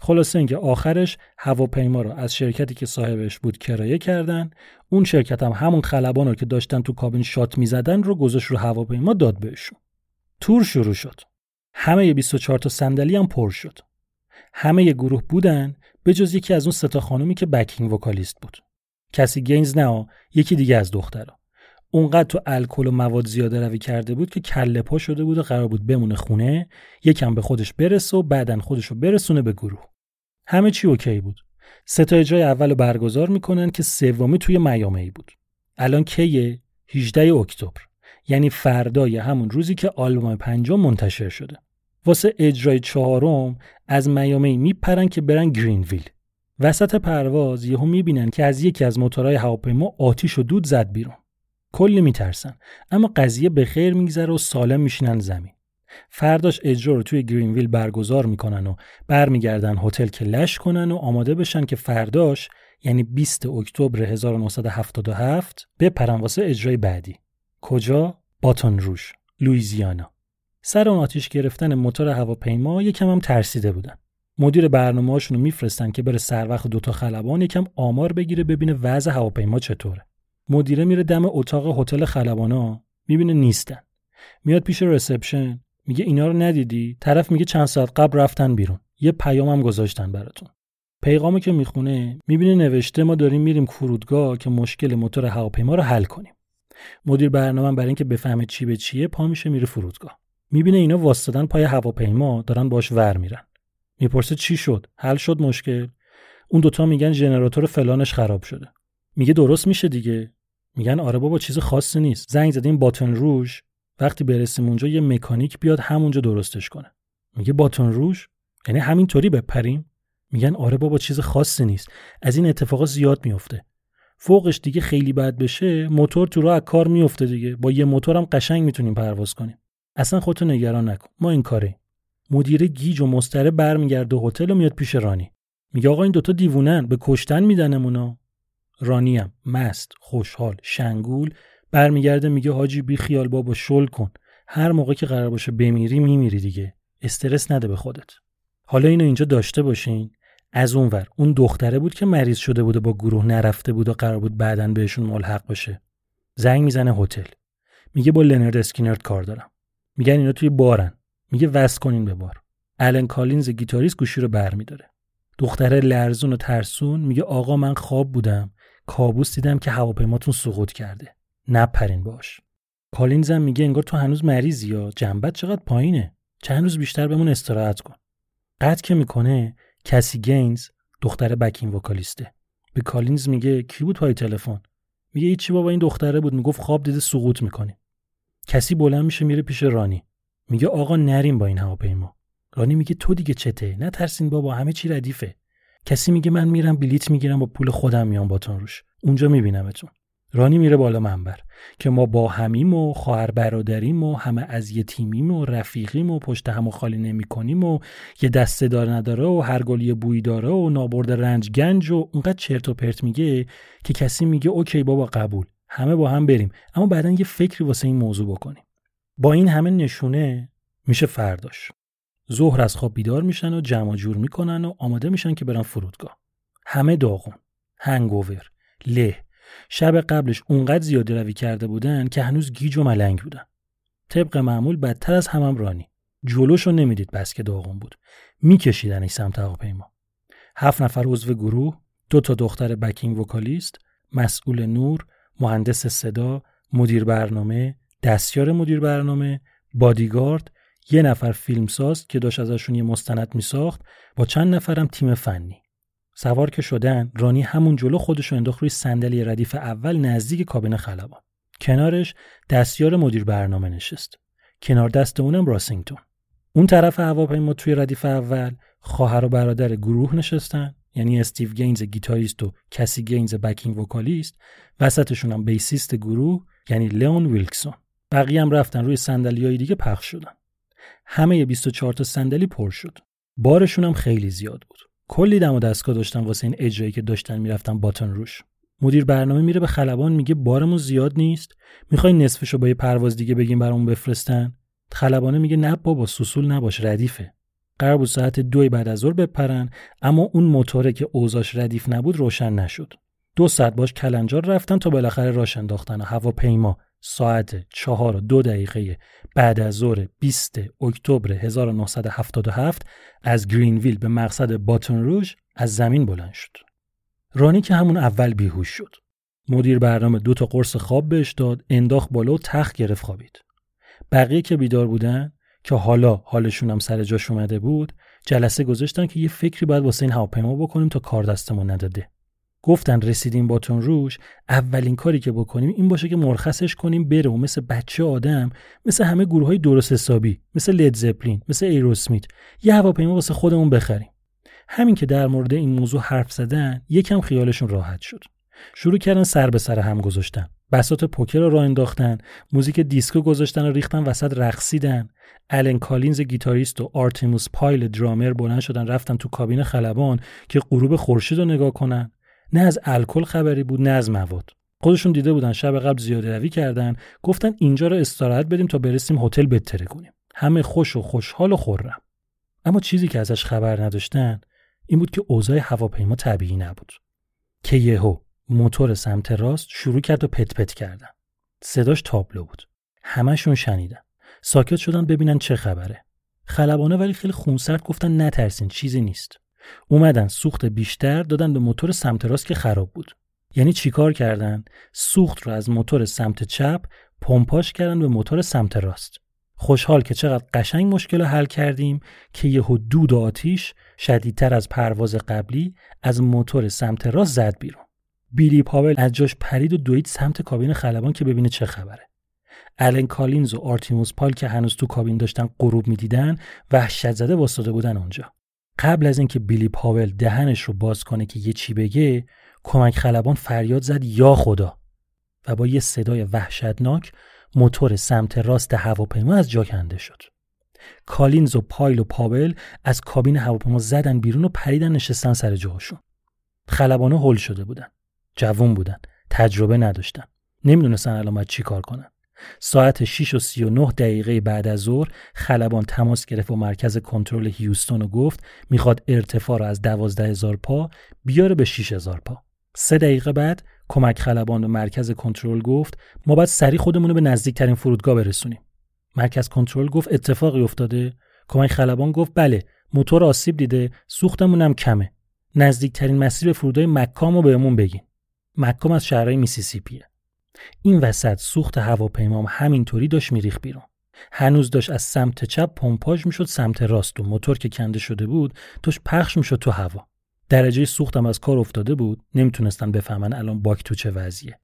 خلاصه اینکه آخرش هواپیما رو از شرکتی که صاحبش بود کرایه کردن اون شرکت هم همون خلبان رو که داشتن تو کابین شات می‌زدن رو گذاشت رو هواپیما داد بهشون. تور شروع شد. همه 24 تا صندلی هم پر شد. همه گروه بودن به جز یکی از اون سه تا خانومی که backing vocalist بود. کسی گینز نه یکی دیگه از دخترها اونقدر تو الکل و مواد زیاده روی کرده بود که کله پا شده بود و قرار بود بمونه خونه یکم به خودش برسه و بعدا خودش رو برسونه به گروه. همه چی okay بود. سه تا اجرای اول برگزار می‌کنن که سومی توی میامی بود. الان کیه؟ 18 اکتبر. یعنی فردای همون روزی که آلبوم پنجم منتشر شده. واسه اجرای چهارم از میامی میپرن که برن گرینویل. وسط پرواز یهو می‌بینن که از یکی از موتورهای هواپیما آتیش و دود زد بیرون. کلی میترسن اما قضیه به خیر میگذره و سالم میشینن زمین. فرداش اجرا رو توی گرینویل برگزار می‌کنن و برمیگردن هتل که لش کنن و آماده بشن که فرداش یعنی 20 اکتبر 1977 بپرن واسه اجرای بعدی. کجا؟ باتون روش لویزیانا سر اون آتیش گرفتن موتور هواپیما یکم هم ترسیده بودن. مدیر برنامه‌هاشون رو میفرستن که بره سر وقت دوتا خلبان یکم آمار بگیره ببینه وضع هواپیما چطوره. مدیره میره دم اتاق هتل خلبانا می‌بینه نیستن. میاد پیش رسپشن میگه اینا رو ندیدی؟ طرف میگه چند ساعت قبل رفتن بیرون. یه پیامم گذاشتن براتون. پیغامی که می‌خونه می‌بینه نوشته ما داریم میریم فرودگاه که مشکل موتور هواپیما رو حل کنیم. مدیر برنامه برای اینکه بفهمه چی به چیه پا میشه میره فرودگاه. می‌بینه اینا واسطدن پای هواپیما دارن باش ور میرن. می‌پرسه چی شد؟ حل شد مشکل؟ اون دوتا میگن ژنراتور فلانش خراب شده. میگه درست میشه دیگه. میگن آره بابا چیز خاصی نیست. زنگ زدیم باتن روژ وقتی برسیم اونجا یه مکانیک بیاد همونجا درستش کنه. میگه باتن روژ یعنی همینطوری بپریم؟ میگن آره بابا چیز خاصی نیست. از این اتفاقات زیاد میفته فوقش دیگه خیلی بد بشه موتور تو راه از کار میفته دیگه. با یه موتورم قشنگ می‌تونیم پرواز کنیم. اصلا خودتو نگران نکن. ما این کاره مدیر گیج و مستره برمیگرده هتل و میاد پیش رانی. میگه آقا این دوتا دیوونن. به کشتن میدنمونا رانی هم مست خوشحال شنگول. برمیگرده میگه حاجی بی خیال بابا شل کن. هر موقع که قرار باشه بمیری میمیری دیگه. استرس نده به خودت. حالا اینو اینجا داشته باشین. از اونور اون دختره بود که مریض شده بود و با گروه نرفته بود و قرار بود بعدا بهشون ملحق بشه. زنگ می‌زنه هتل. میگه با لنرد اسکینرد کار دارم. میگن اینا توی بارن. میگه وصل کنین به بار. الن کالینز گیتاریست گوشی رو برمیداره. دختره لرزون و ترسون میگه آقا من خواب بودم. کابوس دیدم که هواپیماتون سقوط کرده. نپرین باهاش. کالینز هم میگه انگار تو هنوز مریضی ها؟ جنبت چقدر پایینه. چند روز بیشتر بمون استراحت کن. قطع که می‌کنه کسی گینز دختر backing vocalist ه. به کالینز میگه کی بود پای تلفن؟ میگه هیچی بابا این دختره بود. می‌گفت خواب دیده سقوط می‌کنیم کسی بلند میشه میره پیش رانی. میگه آقا نریم با این هواپیما. رانی میگه تو دیگه چته؟ نترسین بابا همه چی ردیفه. کسی میگه من میرم بلیت می‌گیرم با پول خودم میام باتون روژ. اونجا میبینمتون. رانی میره بالا منبر که ما با همیم و خواهر برادریم و همه از یه تیمیم و رفیقیم و پشت هم و خالی نمی کنیم و یه دسته دار نداره و هر گل یه بوی داره و نابرد رنج گنج و اونقدر چرت و پرت میگه که کسی میگه اوکی بابا قبول. همه با هم بریم. اما بعدا یه فکری واسه این موضوع بکنیم. با این همه نشونه میشه فرداش. ظهر از خواب بیدار میشن و جمع جور می‌کنن و آماده میشن که برن فرودگاه. همه داغون. هنگوور. له. شب قبلش اونقدر زیاده روی کرده بودن که هنوز گیج و ملنگ بودن. طبق معمول بدتر از همم رانی. جلوشو نمی‌دید بس که داغون بود. میکشیدنش سمت هواپیما. هفت نفر عضو گروه دو تا دختر بکینگ وکالیست مسئول نور مهندس صدا مدیر برنامه دستیار مدیر برنامه بادیگارد یه نفر فیلمساز که داشت ازشون یه مستند میساخت با چند نفرم تیم فنی. سوار که شدن رانی همون جلو خودشو انداخت روی صندلی ردیف اول نزدیک کابین خلبان. کنارش دستیار مدیر برنامه نشست. کنار دست اونم راسینگتون. اون طرف هواپیما توی ردیف اول خواهر و برادر گروه نشستن یعنی استیو گینز گیتاریست و کسی گینز backing vocalist وسطشون هم bassist گروه یعنی لئون ویلکسون. بقیه هم رفتن روی صندلی دیگه پخش شدن. همه 24 تا صندلی پر شد. بارشون هم خیلی زیاد بود. کلی دم و دستگاه داشتن واسه این اجرایی که داشتن می‌رفتن باتن روش. مدیر برنامه میره به خلبان میگه بارمون زیاد نیست. می‌خوای نصفشو با یه پرواز دیگه بگیم برامون بفرستن؟ خلبانه میگه نه بابا سوسول نباش ردیفه. قرار بود ساعت دوی بعد از ظهر بپرن اما اون موتوره که اوزاش ردیف نبود روشن نشد. دو ساعت باش کلنجار رفتن تا بالاخره راش انداختن هواپیما. ساعت چهار و دو دقیقه بعد از ظهر 20 اکتبر 1977 از گرینویل به مقصد باتون روژ از زمین بلند شد. رانی که همون اول بیهوش شد. مدیر برنامه دو تا قرص خواب بهش داد، انداخت بالا و تخت گرفت خوابید. بقیه که بیدار بودن که حالا حالشون هم سر جاش اومده بود، جلسه گذاشتن که یه فکری باید واسه این هواپیما بکنیم تا کار دستمون نداده. گفتن رسیدیم باتون روش اولین کاری که بکنیم این باشه که مرخصش کنیم بره و مثل بچه آدم مثل همه گروه های درست حسابی مثل لید زپلین مثل ایروسمیت یه هواپیما واسه خودمون بخریم. همین که در مورد این موضوع حرف زدن یکم خیالشون راحت شد. شروع کردن سر به سر هم گذاشتن. بساط پوکر رو راه انداختن موزیک دیسکو گذاشتن و ریختن وسط رقصیدن. الن کالینز گیتاریست و آرتیموس پایل درامر بلند شدن رفتن تو کابین خلبان که غروب خورشید رو نگاه کنن. نه از الکل خبری بود نه از مواد. خودشون دیده بودن شب قبل زیاده روی کردن. گفتن اینجا رو استراحت بدیم تا برسیم هتل بتره کنیم. همه خوش و خوشحال و خورم اما چیزی که ازش خبر نداشتن این بود که اوضاع هواپیما طبیعی نبود. که یهو موتور سمت راست شروع کرد و پت پت کردن. صداش تابلو بود. همشون شنیدن. ساکت شدن ببینن چه خبره. خلبانه ولی خیلی خونسرد گفتن نترسین چیزی نیست. اومدن سوخت بیشتر دادن به موتور سمت راست که خراب بود یعنی چیکار کردن سوخت رو از موتور سمت چپ پمپاژ کردن به موتور سمت راست خوشحال که چقدر قشنگ مشکل رو حل کردیم که یهو دود و آتیش شدیدتر از پرواز قبلی از موتور سمت راست زد بیرون. بیلی پاول از جاش پرید و دوید سمت کابین خلبان که ببینه چه خبره. الن کالینز و آرتیموس پایل که هنوز تو کابین داشتن غروب می‌دیدن وحشت زده وایساده بودن اونجا. قبل از اینکه بیلی پاول دهنش رو باز کنه که یه چی بگه کمک خلبان فریاد زد یا خدا و با یه صدای وحشتناک موتور سمت راست هواپیما از جا کنده شد. کالینز و پایل و پاول از کابین هواپیما زدن بیرون و پریدن نشستن سر جاهاشون. خلبانا هول شده بودن. جوون بودن. تجربه نداشتن. نمی‌دونستن الان باید چی کار کنن. ساعت 6 و 39 دقیقه بعد از ظهر خلبان تماس گرفت و مرکز کنترل هیوستون و گفت می‌خواد ارتفاع رو از 12 هزار پا بیاره به 6 هزار پا. سه دقیقه بعد کمک خلبان و مرکز کنترل گفت ما باید سریع خودمون رو به نزدیکترین فرودگاه برسونیم. مرکز کنترل گفت اتفاقی افتاده؟ کمک خلبان گفت بله موتور آسیب دیده سوختمون هم کمه. نزدیکترین مسیر به فرودگاه مکام رو بهمون بگین. مکام از شهرهای میسیسیپیه. این وسط سوخت هواپیمام همینطوری داشت میریخ بیرون. هنوز داشت از سمت چپ پمپاژ می‌شد سمت راست و موتور که کنده شده بود داشت پخش می‌شد تو هوا. درجه سوختم از کار افتاده بود نمی‌تونستن بفهمن الان باک تو چه وضعیه.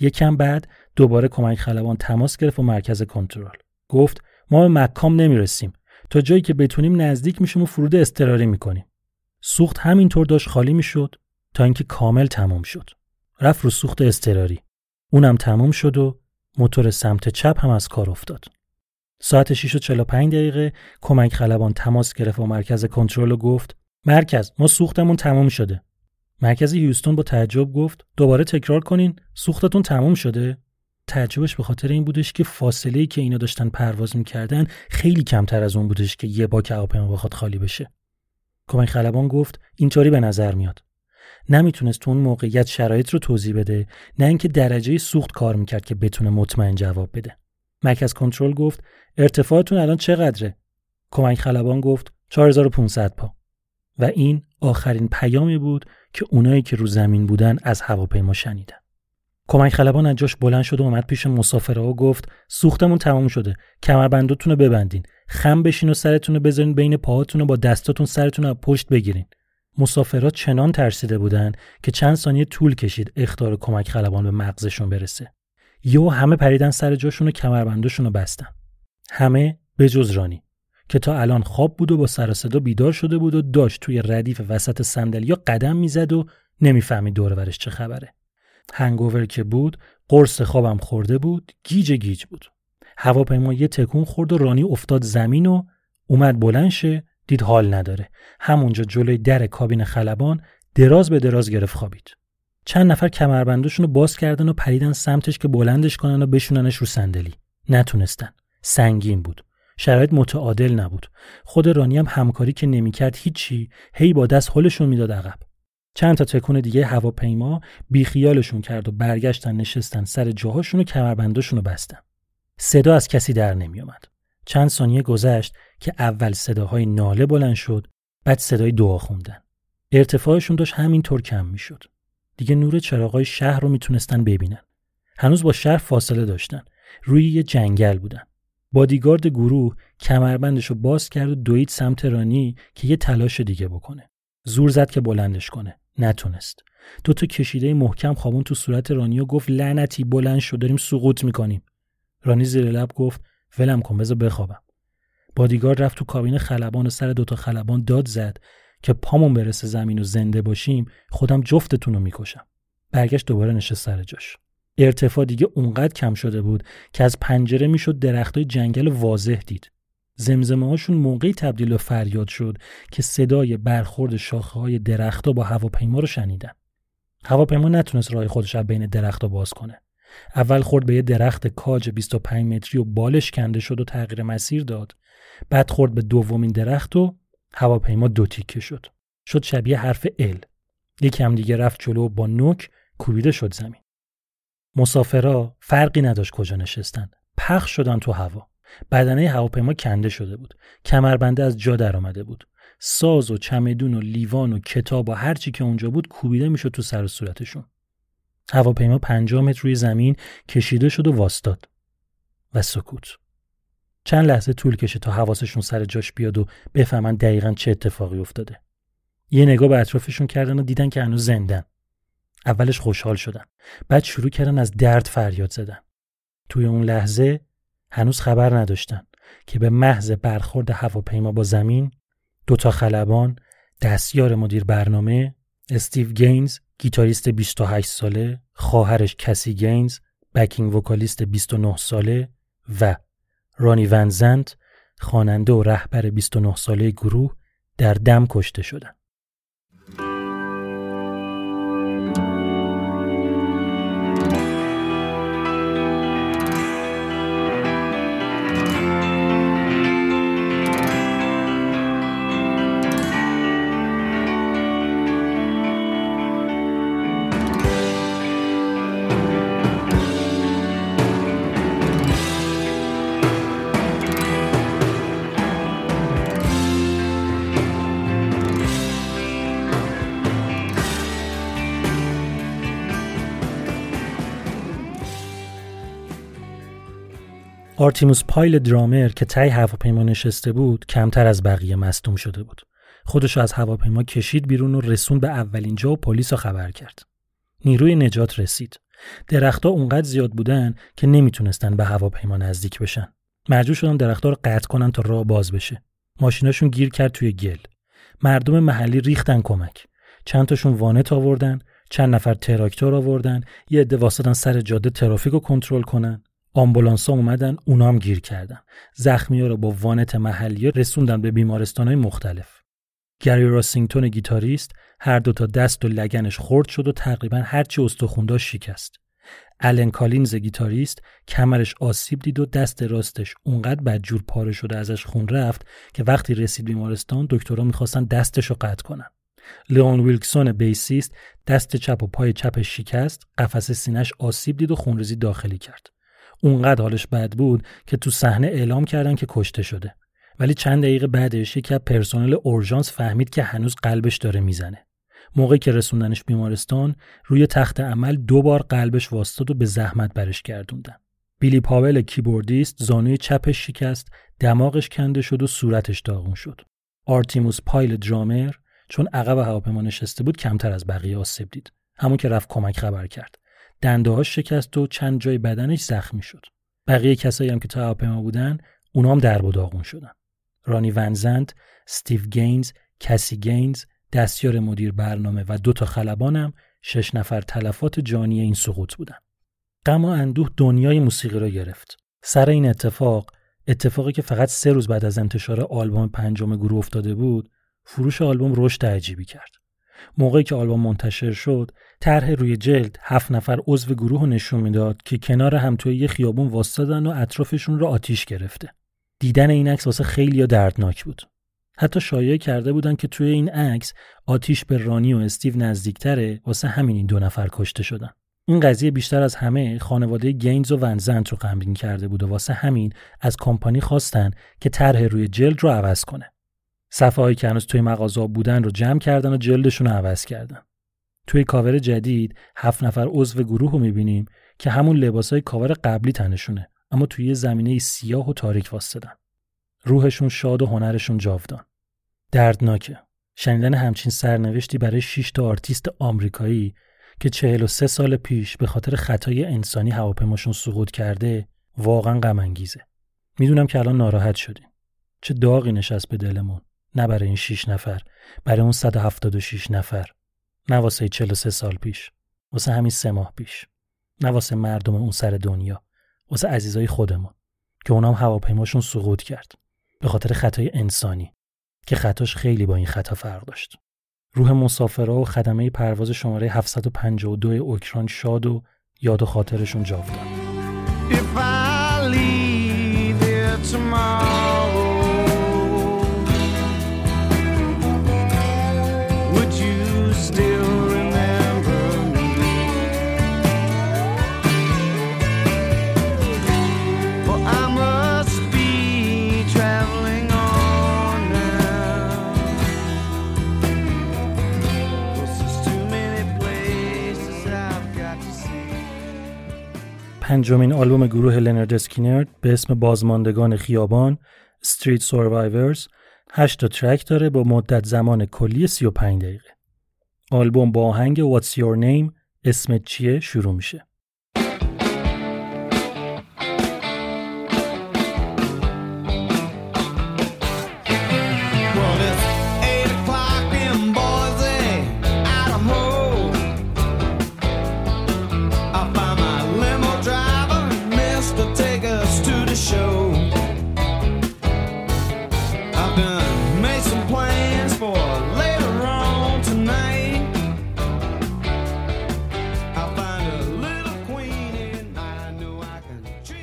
یکم بعد دوباره کمک خلبان تماس گرفت و مرکز کنترل. گفت ما به مکام نمی‌رسیم. تا جایی که بتونیم نزدیک میشیم و فرود اضطراری می‌کنیم. سوخت همینطور داشت خالی می‌شد تا اینکه کامل تمام شد. رفت رو سوخت اضطراری. اونم تمام شد و موتور سمت چپ هم از کار افتاد. ساعت 6 و 45 دقیقه کمک خلبان تماس گرفت و مرکز کنترل و گفت مرکز ما سوختمون تمام شده. مرکز هیوستون با تعجب گفت دوباره تکرار کنین سوختتون تمام شده؟ تعجبش به خاطر این بودش که فاصله ای که اینا داشتن پرواز می‌کردن خیلی کمتر از اون بودش که یه باک هواپیما بخواد خالی بشه. کمک خلبان گفت اینطوری به نظر میاد. نمی‌تونست تو اون موقعیت شرایط رو توضیح بده نه اینکه درجه سوخت کار می‌کرد که بتونه مطمئن جواب بده مرکز کنترل گفت ارتفاعتون الان چقدره کمک خلبان گفت 4500 پا و این آخرین پیامی بود که اونایی که رو زمین بودن از هواپیما شنیدن. کمک خلبان از جاش بلند شد و اومد پیش مسافرها و گفت سوختمون تمام شده. کمربندتون رو ببندین. خم بشین و سرتون رو بذارین بین پاهاتون و با دستاتون سرتون رو پشت بگیرین. مسافرها چنان ترسیده بودن که چند ثانیه طول کشید اختار کمک خلبان به مغزشون برسه. یهو همه پریدن سر جاشون و کمربندشون رو بستن. همه به جز رانی. که تا الان خواب بود و با سر صدا بیدار شده بود و داشت توی ردیف وسط صندلی قدم می‌زد و نمی‌فهمید دور ورش چه خبره. هنگوور که بود قرص خوابم خورده بود گیج گیج بود. هواپیما یه تکون خورد و رانی افتاد زمین و اومد بلند شه دید حال نداره. همونجا جلوی در کابین خلبان دراز به دراز گرفت خوابید. چند نفر کمربندشون رو باز کردن و پریدن سمتش که بلندش کنن و بشوننش رو صندلی. نتونستن. سنگین بود. شرایط متعادل نبود خود رانی هم همکاری که نمی‌کرد هیچی هی با دست حلشون می‌داد عقب چند تا تکون دیگه هواپیما بیخیالشون کرد و برگشتن نشستن سر جاهاشون و کمربنداشون رو بستن صدا از کسی در نمیومد چند ثانیه گذشت که اول صداهای ناله بلند شد بعد صدای دعا خوندن ارتفاعشون داشت همینطور کم می‌شد دیگه نور چراغای شهر رو می‌تونستن ببینن هنوز با شهر فاصله داشتن روی یه جنگل بودن بادیگارد گروه کمربندش رو باز کرد و دوید سمت رانی که یه تلاش دیگه بکنه. زور زد که بلندش کنه. نتونست. دو تا کشیده محکم خوابون تو صورت رانی و گفت لعنتی بلند شد داریم سقوط می‌کنیم. رانی زیر لب گفت ولم کن بذار بخوابم. بادیگارد رفت تو کابین خلبان و سر دوتا خلبان داد زد که پامون برسه زمین و زنده باشیم خودم جفتتون رو می‌کشم. برگشت دوباره نشست سر جاش. ارتفاع دیگه اونقدر کم شده بود که از پنجره می‌شد درختای جنگل واضح دید. زمزمه هاشون موقعی تبدیل و فریاد شد که صدای برخورد شاخه های درختها با هواپیما رو شنیدن. هواپیما نتونست راه خودش از بین درختها باز کنه. اول خورد به یه درخت کاج 25 متری و بالش کنده شد و تغییر مسیر داد. بعد خورد به دومین درخت و هواپیما دو تیکه شد. شد شبیه حرف ال. یکم دیگه رفت جلو و با نوک کوبیده شد زمین. مسافرا فرقی نداشت کجا نشستن. پخش شدن تو هوا. بدنه هواپیما کنده شده بود. کمربنده از جا در آمده بود. ساز و چمدون و لیوان و کتاب و هرچی که اونجا بود کوبیده می‌شد تو سر و صورتشون. هواپیما پنجاه متر روی زمین کشیده شد و واستاد. و سکوت. چند لحظه طول کشه تا حواسشون سر جاش بیاد و بفهمن دقیقا چه اتفاقی افتاده. یه نگاه به اطرافشون کردن و دیدن که هنوز زندن. اولش خوشحال شدن. بعد شروع کردن از درد فریاد زدن. توی اون لحظه هنوز خبر نداشتن که به محض برخورد هواپیما با زمین دوتا خلبان دستیار مدیر برنامه استیو گینز گیتاریست 28 ساله خواهرش کسی گینز backing vocalist 29 ساله و رانی ونزنت خواننده و رهبر 29 ساله گروه در دم کشته شدند. آرتیموس پایل درامر که ته هواپیما نشسته بود کمتر از بقیه مصدوم شده بود. خودش از هواپیما کشید بیرون و رسوند به اولین جا و پلیس رو خبر کرد. نیروی نجات رسید. درختها اونقدر زیاد بودن که نمی‌تونستن به هواپیما نزدیک بشن. مجبور شدن درختها رو قطع کنن تا راه باز بشه. ماشیناشون گیر کرد توی گل. مردم محلی ریختن کمک. چند تاشون وانت آوردن چند نفر تراکتور آوردن یه عده واستادن سر جاده ترافیک رو کنترل کنن. آمبولانس ها اومدن اونام گیر کردن. زخمی ها رو با وانت محلی رسوندن به بیمارستان های مختلف. گری راسینگتون گیتاریست هر دو تا دست و لگنش خرد شد و تقریبا هرچی استخون شکست. الن کالینز گیتاریست کمرش آسیب دید و دست راستش اونقدر بدجور پاره شده ازش خون رفت که وقتی رسید بیمارستان دکترها می‌خواستن دستش رو قطع کنن. لئون ویلکسون bassist دست چپ و پای چپش شکست قفس سینش آسیب دید و خونریزی داخلی کرد. اونقدر حالش بد بود که تو صحنه اعلام کردن که کشته شده. ولی چند دقیقه بعدش یکی از پرسنل اورژانس فهمید که هنوز قلبش داره می‌زنه. موقعی که رسوندنش بیمارستان روی تخت عمل دو بار قلبش واستاد و به زحمت برش گردوندن. بیلی پاول keyboardist زانوی چپش شکست دماغش کنده شد و صورتش داغون شد. آرتیموس پایل درامر چون عقب هواپیما نشسته بود کمتر از بقیه آسیب دید. همون که رفت کمک خبر کرد. دنده شکست و چند جای بدنش زخمی شد. بقیه کسایی هم که ته هواپیما بودن اونام درب و داغون شدن. رانی ونزنت، ستیو گینز، کسی گینز، دستیار مدیر برنامه و دو تا خلبانم شش نفر تلفات جانی این سقوط بودن. غم و اندوه دنیای موسیقی را گرفت. سر این اتفاق اتفاقی که فقط سه روز بعد از انتشار آلبوم پنجم گروه افتاده بود فروش آلبوم رشد عجیبی کرد موقعی که آلبوم منتشر شد طرح روی جلد هفت نفر عضو گروه نشون می‌داد که کنار هم توی یه خیابون واسطادن و اطرافشون رو آتیش گرفته. دیدن این عکس واسه خیلی دردناک بود. حتی شایعه کرده بودن که توی این عکس آتیش به رانی و استیو نزدیکتره واسه همین این دو نفر کشته شدن. این قضیه بیشتر از همه خانواده گینز و ونزنت رو غمگین کرده بود و واسه همین از کمپانی خواستن که طرح روی جلد رو عوض کنه. صفحه هایی که هنوز توی مغازه بودن رو جمع کردن و جلدشون رو عوض کردن. توی کاور جدید هفت نفر عضو گروه رو می‌بینیم که همون لباس های کاور قبلی تنشونه اما توی زمینه سیاه و تاریک واستادن روحشون شاد و هنرشون جاودان. دردناکه. شنیدن همچین سرنوشتی برای 6 تا آرتیست آمریکایی که 43 سال پیش به خاطر خطای انسانی هواپیماشون سقوط کرده واقعا غم انگیزه می‌دونم که الان ناراحت شدیم. چه داغی نشست به دلمون. نه برای این 6 نفر برای اون 176 نفر. نه واسه 43 سال پیش واسه همین سه ماه پیش. نه واسه مردم اون سر دنیا واسه عزیزای خودمون که اونام هواپیماشون سقوط کرد. به خاطر خطای انسانی که خطاش خیلی با این خطا فرق داشت. روح مسافرها و خدمه پرواز شماره 752 اوکراین شاد و یاد و خاطرشون جاودان. پنجمین آلبوم گروه لنرد اسکینرد به اسم بازماندگان خیابان Street Survivors هشت تا ترک داره با مدت زمان کلی 35 دقیقه. آلبوم با آهنگ What's Your Name اسمت چیه شروع میشه.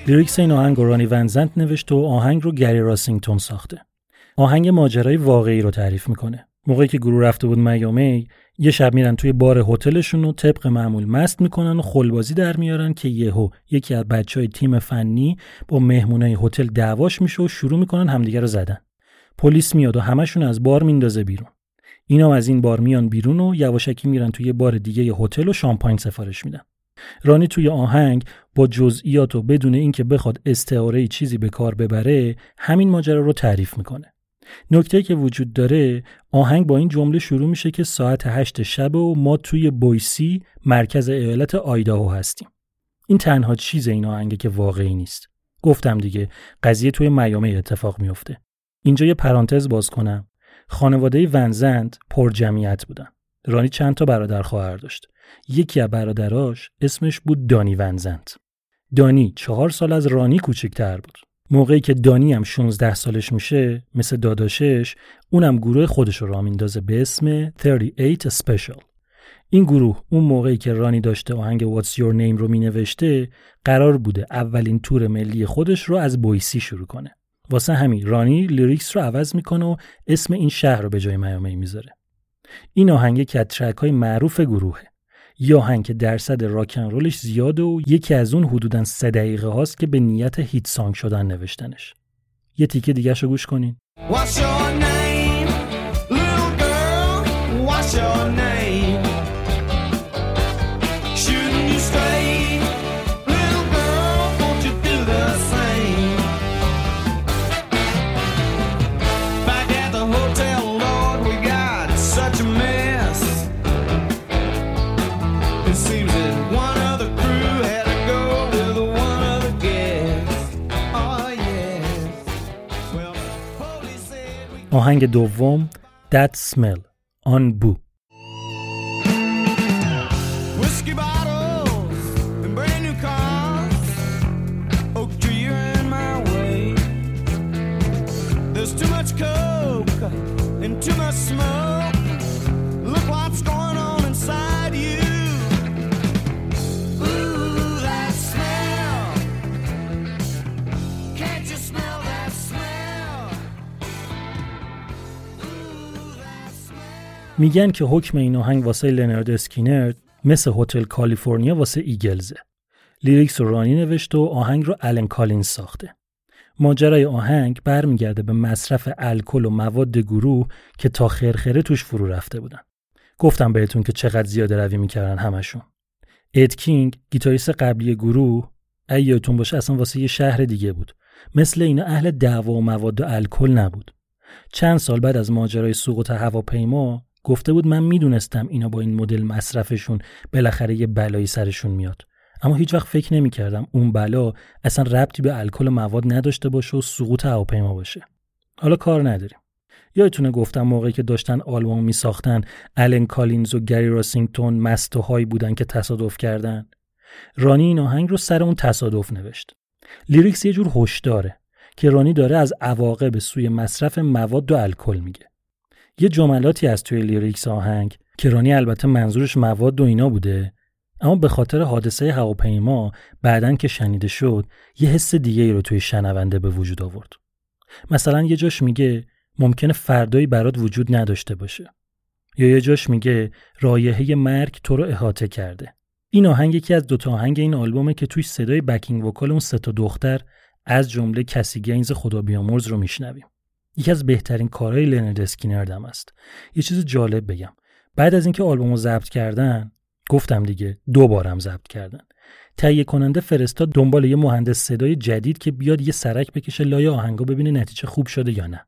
lyrics این آهنگ رانی ونزنت نوشته و آهنگ رو گری راسینگتون ساخته. آهنگ ماجرای واقعی رو تعریف می‌کنه. موقعی که گروه رفته بود میامی یه شب میرن توی بار هتلشون و طبق معمول مست می‌کنن و خلبازی در میارن که یهو یکی از بچه های تیم فنی با مهمونای هتل دعواش میشه و شروع می‌کنن همدیگه رو زدن. پلیس میاد و همشون از بار میندازه بیرون. اینا از این بار میان بیرون و یواشکی میرن توی بار دیگه هتل و شامپاین سفارش میدن. رانی توی آهنگ با جزئیات و بدون اینکه بخواد استعاره چیزی به کار ببره همین ماجرا رو تعریف می‌کنه. نکته که وجود داره آهنگ با این جمله شروع میشه که ساعت هشت شب و ما توی بویسی مرکز ایالت آیداهو هستیم. این تنها چیز این آهنگه که واقعی نیست. گفتم دیگه قضیه توی میامی اتفاق میفته. اینجا یه پرانتز باز کنم. خانواده ونزند پر جمعیت بودن. رانی چند تا برادر خواهر داشت. یکی از برادراش اسمش بود دانی ونزند. دانی چهار سال از رانی کوچکتر بود. موقعی که دانی هم 16 سالش میشه مثل داداشش اونم گروه خودش رو راه میندازه به اسم 38 Special. این گروه اون موقعی که رانی داشته آهنگ What's Your Name رو مینوشته قرار بوده اولین تور ملی خودش رو از بویسی شروع کنه. واسه همین رانی لیریکس رو عوض می‌کنه و اسم این شهر رو به جای میامی می‌ذاره. این آهنگ که از های معروف گروهه. یه آهنگ که درصد راکن رولش زیاده و یکی از اون حدودا سه دقیقه هاست که به نیت هیت سانگ شدن نوشتنش. یه تیکه دیگه گوش کنین. آهنگ دوم That Smell آن بو. میگن که حکم این آهنگ واسه لنارد اسکینرد مثل هتل کالیفرنیا واسه ایگلزه. lyrics رو رانی نوشته و آهنگ رو الن کالینز ساخته. ماجرای آهنگ برمیگرده به مصرف الکل و مواد گروه که تا خرخره توش فرو رفته بودن. گفتم بهتون که چقدر زیاده روی می‌کردن همشون. اد کینگ گیتاریست قبلی گروه اگه یادتون باشه اصلا واسه یه شهر دیگه بود. مثل اینا اهل دعوا و مواد و الکل نبود. چند سال بعد از ماجرای سقوط هواپیما گفته بود من می‌دونستم اینا با این مدل مصرفشون بالاخره یه بلایی سرشون میاد. اما هیچ وقت فکر نمی‌کردم اون بلا اصلا ربطی به الکل و مواد نداشته باشه و سقوط هواپیما باشه. حالا کار نداریم. یادتونه گفتم موقعی که داشتن آلبوم می ساختن الن کالینز و گری راسینگتون مستوهایی بودن که تصادف کردن. رانی این آهنگ رو سر اون تصادف نوشت. lyrics یه جور هشداره که رانی داره از عواقب سوء مصرف مواد و الکل میگه. یه جملاتی از توی lyrics آهنگ که رانی البته منظورش مواد و اینا بوده اما به خاطر حادثه هواپیما بعدن که شنیده شد یه حس دیگه ای رو توی شنونده به وجود آورد. مثلا یه جاش میگه ممکنه فردایی برات وجود نداشته باشه. یا یه جاش میگه رایحه مرگ تو رو احاطه کرده. این آهنگ یکی از دوتا آهنگ این آلبومه که توی صدای backing vocal اون سه تا دختر از جمله کسی گینز خدا بیامرز رو میشنویم. یکی از بهترین کارهای لنرد اسکینرد هم است. یه چیز جالب بگم. بعد از اینکه آلبومو ضبط کردن گفتم دیگه دو بارم ضبط کردن. تهیه کننده فرستاد دنبال یه مهندس صدای جدید که بیاد یه سرک بکشه لای آهنگا ببینه نتیجه خوب شده یا نه.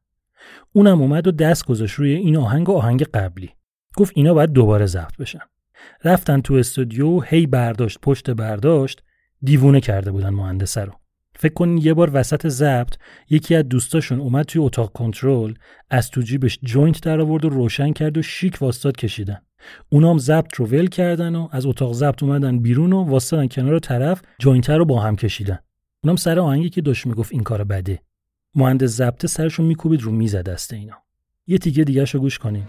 اونم اومد و دست گذاشت روی این آهنگ و آهنگ قبلی. گفت اینا باید دوباره ضبط بشن. رفتن تو استودیو هی برداشت پشت برداشت دیوونه کرده بودن مهندسه رو. فکر کنین یه بار وسط ضبط یکی از دوستاشون اومد توی اتاق کنترل از تو جیبش joint در آورد و روشن کرد و شیک واستاد کشیدن. اونام ضبط رو ول کردن و از اتاق ضبط اومدن بیرون و واستادن کنار طرف joint رو با هم کشیدن. اونام سر آهنگی که داشت می‌گفت این کار بده. مهندس ضبط سرشو میکوبید رو میز دست اینا. یه تیکه دیگه گوش کنین.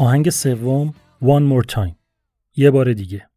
آهنگ سوم One More Time. یه بار دیگه.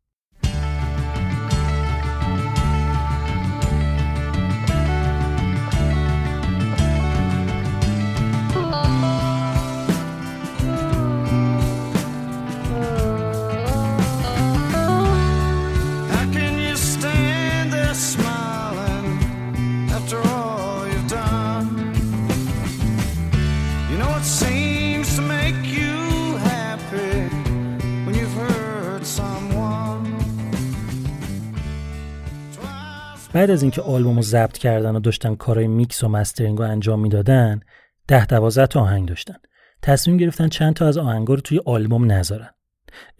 بعد از اینکه آلبوم رو ضبط کردن و داشتن کارهای میکس و mastering رو انجام می‌دادن ده دوازده تا آهنگ داشتن. تصمیم گرفتن چند تا از آهنگا رو توی آلبوم نذارن.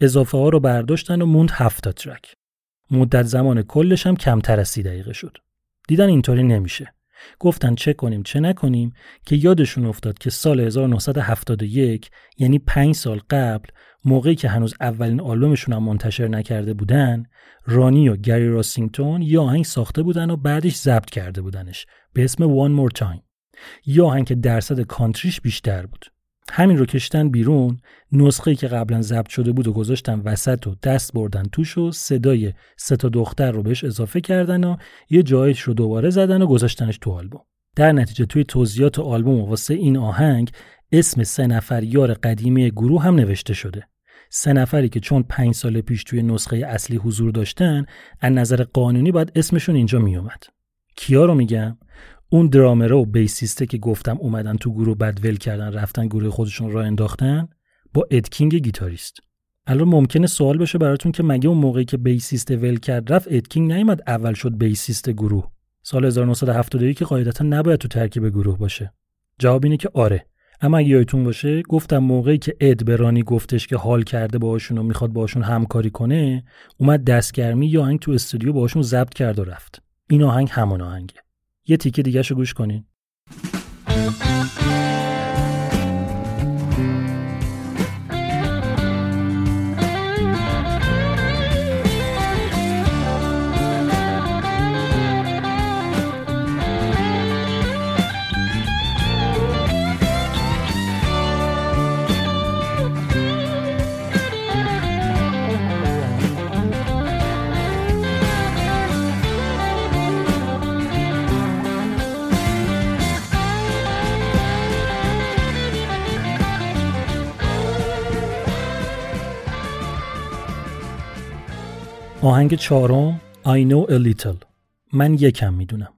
اضافه ها رو برداشتن و موند هفت تا track. مدت زمان کلش هم کمتر از سی دقیقه شد. دیدن اینطوری نمیشه. گفتن چه کنیم چه نکنیم که یادشون افتاد که سال 1971 یعنی پنج سال قبل موقعی که هنوز اولین آلبومشون هم منتشر نکرده بودن رانی و گری راسینگتون یه آهنگ ساخته بودن و بعدش ضبط کرده بودنش به اسم One More Time. یه آهنگ که درصد کانتریش بیشتر بود. همین رو کشتن بیرون نسخه که قبلا ضبط شده بود و گذاشتن وسط و دست بردن توش و صدای سه تا دختر رو بهش اضافه کردن و یه جایش رو دوباره زدن و گذاشتنش تو آلبوم. در نتیجه توی توضیحات آلبوم واسه این آهنگ اسم سه نفر یار قدیمی گروه هم نوشته شده. سه نفری که چون پنج سال پیش توی نسخه اصلی حضور داشتن از نظر قانونی باید اسمشون اینجا میومد. کیا رو میگم؟ اون درامره و bassist ه که گفتم اومدن تو گروه بعد ول کردن رفتن گروه خودشون را انداختن با اد کینگ گیتاریست. الان ممکنه سوال بشه براتون که مگه اون موقعی که bassist ول کرد رفت اد کینگ نیومد اول شد bassist گروه. سال 1972 که قاعدتا نباید تو ترکیب گروه باشه. جواب اینه که آره. اما اگه یادتون باشه گفتم موقعی که اد برانی گفتش که حال کرده باهاشون و می‌خواد باهاشون همکاری کنه اومد دستگرمی یا آهنگ تو استودیو باهاشون ضبط کرد و رفت. این آهنگ همون آهنگه. یه تیکه دیگه شو گوش کنین. آهنگ چهارم I know a little. من یکم می‌دونم.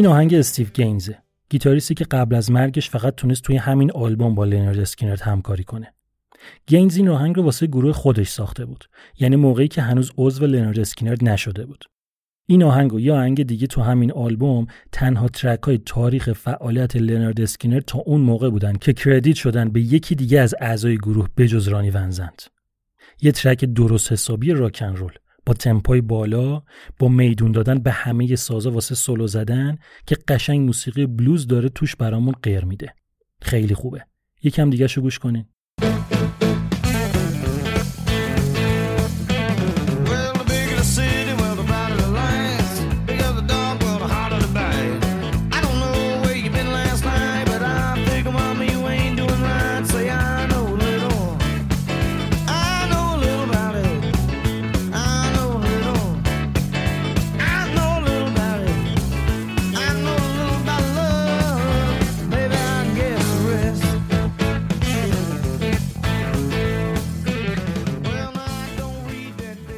این آهنگ استیو گینزه گیتاریستی که قبل از مرگش فقط تونست توی همین آلبوم با لنارد اسکینرد همکاری کنه. گینز این آهنگ رو واسه گروه خودش ساخته بود یعنی موقعی که هنوز عضو لنارد اسکینرد نشده بود. این آهنگ و یه آهنگ دیگه تو همین آلبوم تنها ترک های تاریخ فعالیت لنارد اسکینر تا اون موقع بودن که credit شدن به یکی دیگه از اعضای گروه بجز رانی ونزند. یه ترک درست حسابی rock 'n' roll. با تمپای بالا با میدون دادن به همه سازا واسه سولو زدن که قشنگ موسیقی بلوز داره توش برامون غیر میده. خیلی خوبه. یکم دیگه شو گوش کنین.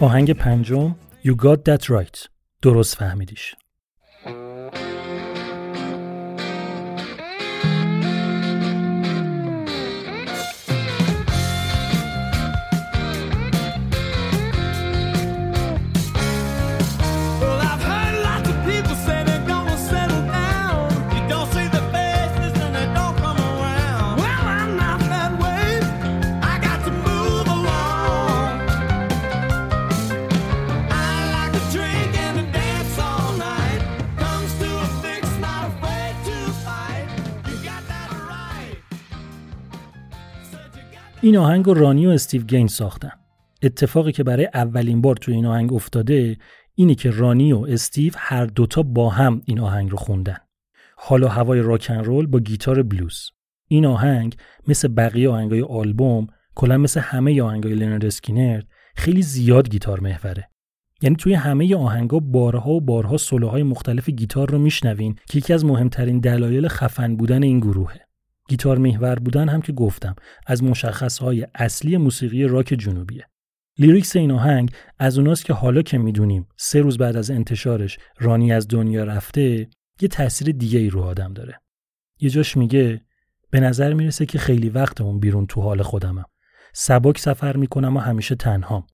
آهنگ پنجم You Got That Right درست فهمیدیش. این آهنگ رو رانی و استیو گین ساختن. اتفاقی که برای اولین بار تو این آهنگ افتاده اینه که رانی و استیو هر دوتا با هم این آهنگ رو خوندن. حال و هوای rock 'n' roll با گیتار بلوز. این آهنگ مثل بقیه آهنگای آلبوم کلا مثل همه آهنگای لنارد اسکینر خیلی زیاد گیتار محوره. یعنی توی همه آهنگا بارها و بارها سولوهای مختلف گیتار رو میشنوین که یکی از مهمترین دلایل خفن بودن این گروهه. گیتار محور بودن هم که گفتم از مشخصهای اصلی موسیقی راک جنوبیه. لیریکس این آهنگ از اوناست که حالا که می‌دونیم سه روز بعد از انتشارش رانی از دنیا رفته یه تاثیر دیگه ای رو آدم داره. یه جاش میگه به نظر می‌رسه که خیلی وقت اون بیرون تو حال خودمم. سبک سفر می‌کنم و همیشه تنهام.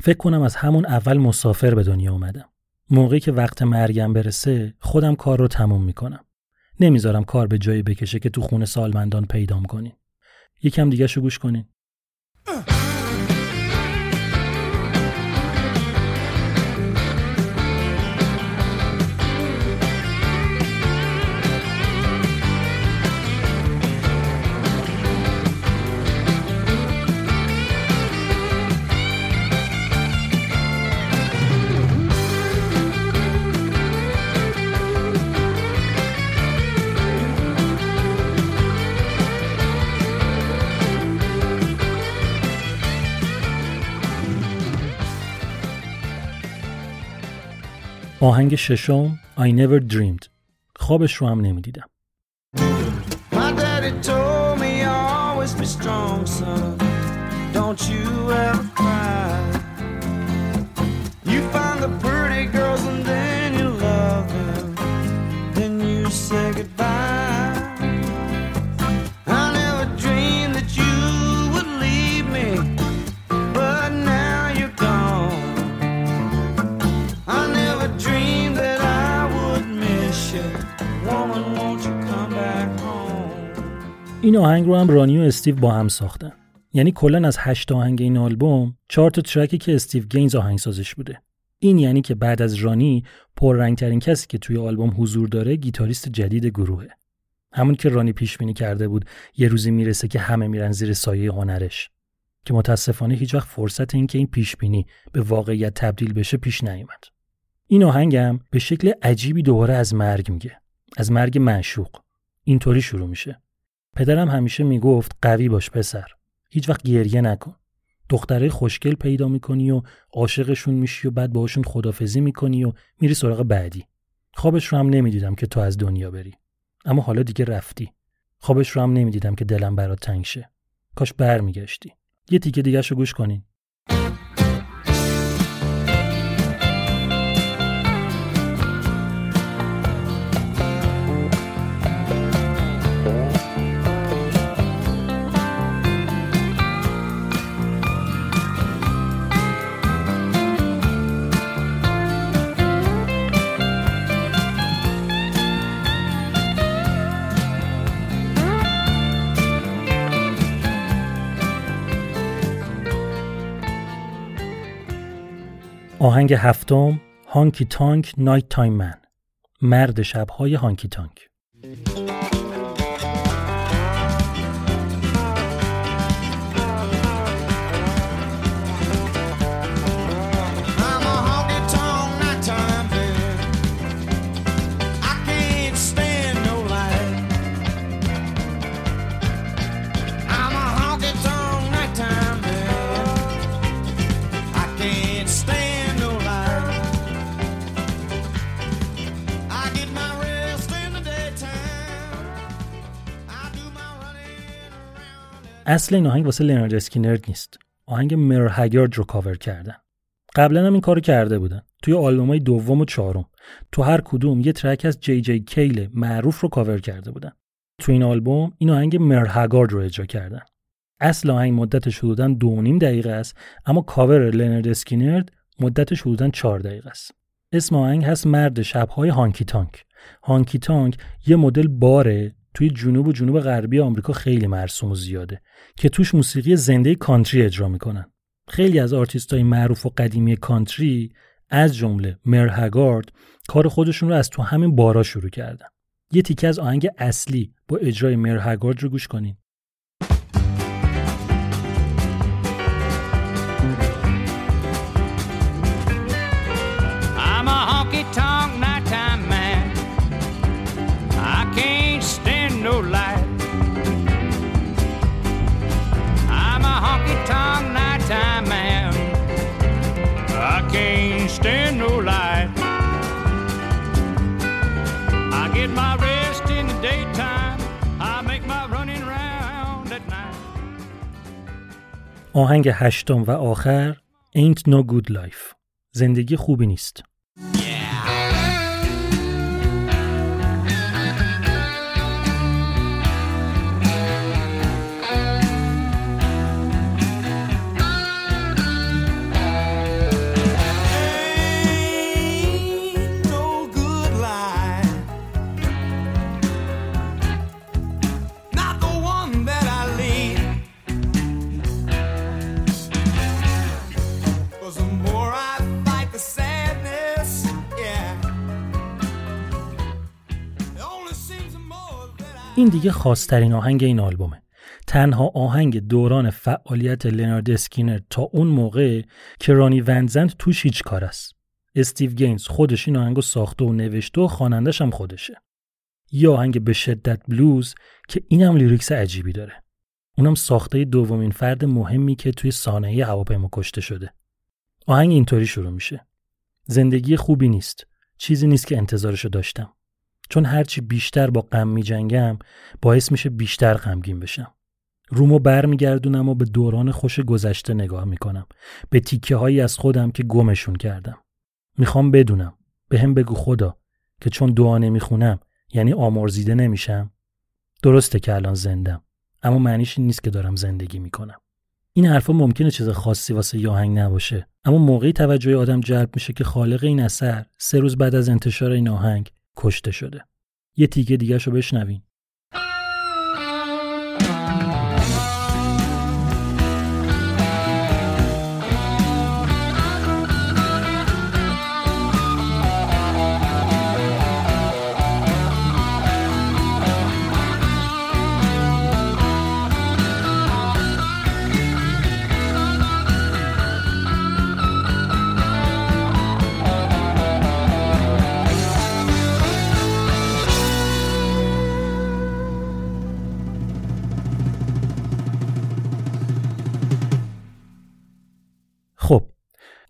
فکر کنم از همون اول مسافر به دنیا اومدم. موقعی که وقت مرگم برسه خودم کار رو تموم می‌کنم. نمی‌ذارم کار به جایی بکشه که تو خونه سالمندان پیدام کنین. یکم دیگه شو گوش کنین. آهنگ ششم I never dreamed. خوابش رو هم نمی‌دیدم. این آهنگ رو هم رانی و استیو با هم ساختن. یعنی کلا از هشت آهنگ این آلبوم چهار تا ترکی که استیو گینز آهنگسازش بوده. این یعنی که بعد از رانی پررنگترین کسی که توی آلبوم حضور داره گیتاریست جدید گروهه. همون که رانی پیش بینی کرده بود یه روزی می‌رسه که همه میرن زیر سایه هنرش. که متاسفانه هیچ وقت فرصت این که این پیش بینی به واقعیت تبدیل بشه پیش نیومد. این آهنگم به شکل عجیبی دوباره از مرگ میگه. از مرگ معشوق. اینطوری شروع میشه. پدرم همیشه می‌گفت قوی باش پسر. هیچ وقت گریه نکن. دختره خوشگل پیدا می‌کنی و عاشقشون میشی و بعد باهاشون خدافزی می‌کنی و میری سراغ بعدی. خوابش رو هم نمی‌دیدم که تو از دنیا بری. اما حالا دیگه رفتی. خوابش رو هم نمی‌دیدم که دلم برات تنگ شه. کاش برمیگشتی. یه تیکه دیگه شو گوش کنین. آهنگ هفتم هانکی تانک نایت تایم من. مرد شبهای هانکی تانک. اصل این آهنگ واسه لنارد اسکینرد نیست. آهنگ مرل هگارد رو کاور کردن. قبلا هم این کارو کرده بودن. توی آلبومای دوم و چهارم. تو هر کدوم یه ترک از جی جی کیل معروف رو کاور کرده بودن. تو این آلبوم این آهنگ مرل هگارد رو اجرا کردن. اصل آهنگ مدتش حدودا دو نیم دقیقه است اما کاور لنارد اسکینرد مدتش حدودا چهار دقیقه است. اسم آهنگ هست مرد شبهای honky tonk. honky tonk یه مدل باره توی جنوب و جنوب غربی آمریکا خیلی مرسوم و زیاده که توش موسیقی زنده کانتری اجرا می‌کنن. خیلی از آرتیست های معروف و قدیمی کانتری از جمله مرل هگارد کار خودشون رو از تو همین بارا شروع کردن. یه تیکه از آهنگ اصلی با اجرای مرل هگارد رو گوش کنین. آهنگ هشتم و آخر Ain't No Good Life. زندگی خوبی نیست. این دیگه خاصترین آهنگ این آلبومه. تنها آهنگ دوران فعالیت لنارد اسکینر تا اون موقع که رانی ونزند توش هیچ کاره است. استیو گینز خودش این آهنگو ساخته و نوشته و خوانندش هم خودشه. یه آهنگ به شدت بلوز که اینم lyrics عجیبی داره. اونم ساخته دومین فرد مهمی که توی سانحه هواپیما کشته شده. آهنگ اینطوری شروع میشه. زندگی خوبی نیست. چیزی نیست که انتظارشو داشتم. چون هرچی بیشتر با غم میجنگم باعث میشه بیشتر غمگین بشم. رومو برمیگردونم و به دوران خوش گذشته نگاه می‌کنم. به تیکه هایی از خودم که گمشون کردم. می‌خوام بدونم. به هم بگو خدا که چون دعا نمی‌خونم یعنی آمرزیده نمیشم. درسته که الان زندم اما معنیش این نیست که دارم زندگی می‌کنم. این حرفا ممکنه چیز خاصی واسه یه آهنگ نباشه اما موقعی توجه آدم جلب میشه که خالق این اثر سه روز بعد از انتشار این آهنگ کشته شده. یه تیکه دیگه رو بشنوین.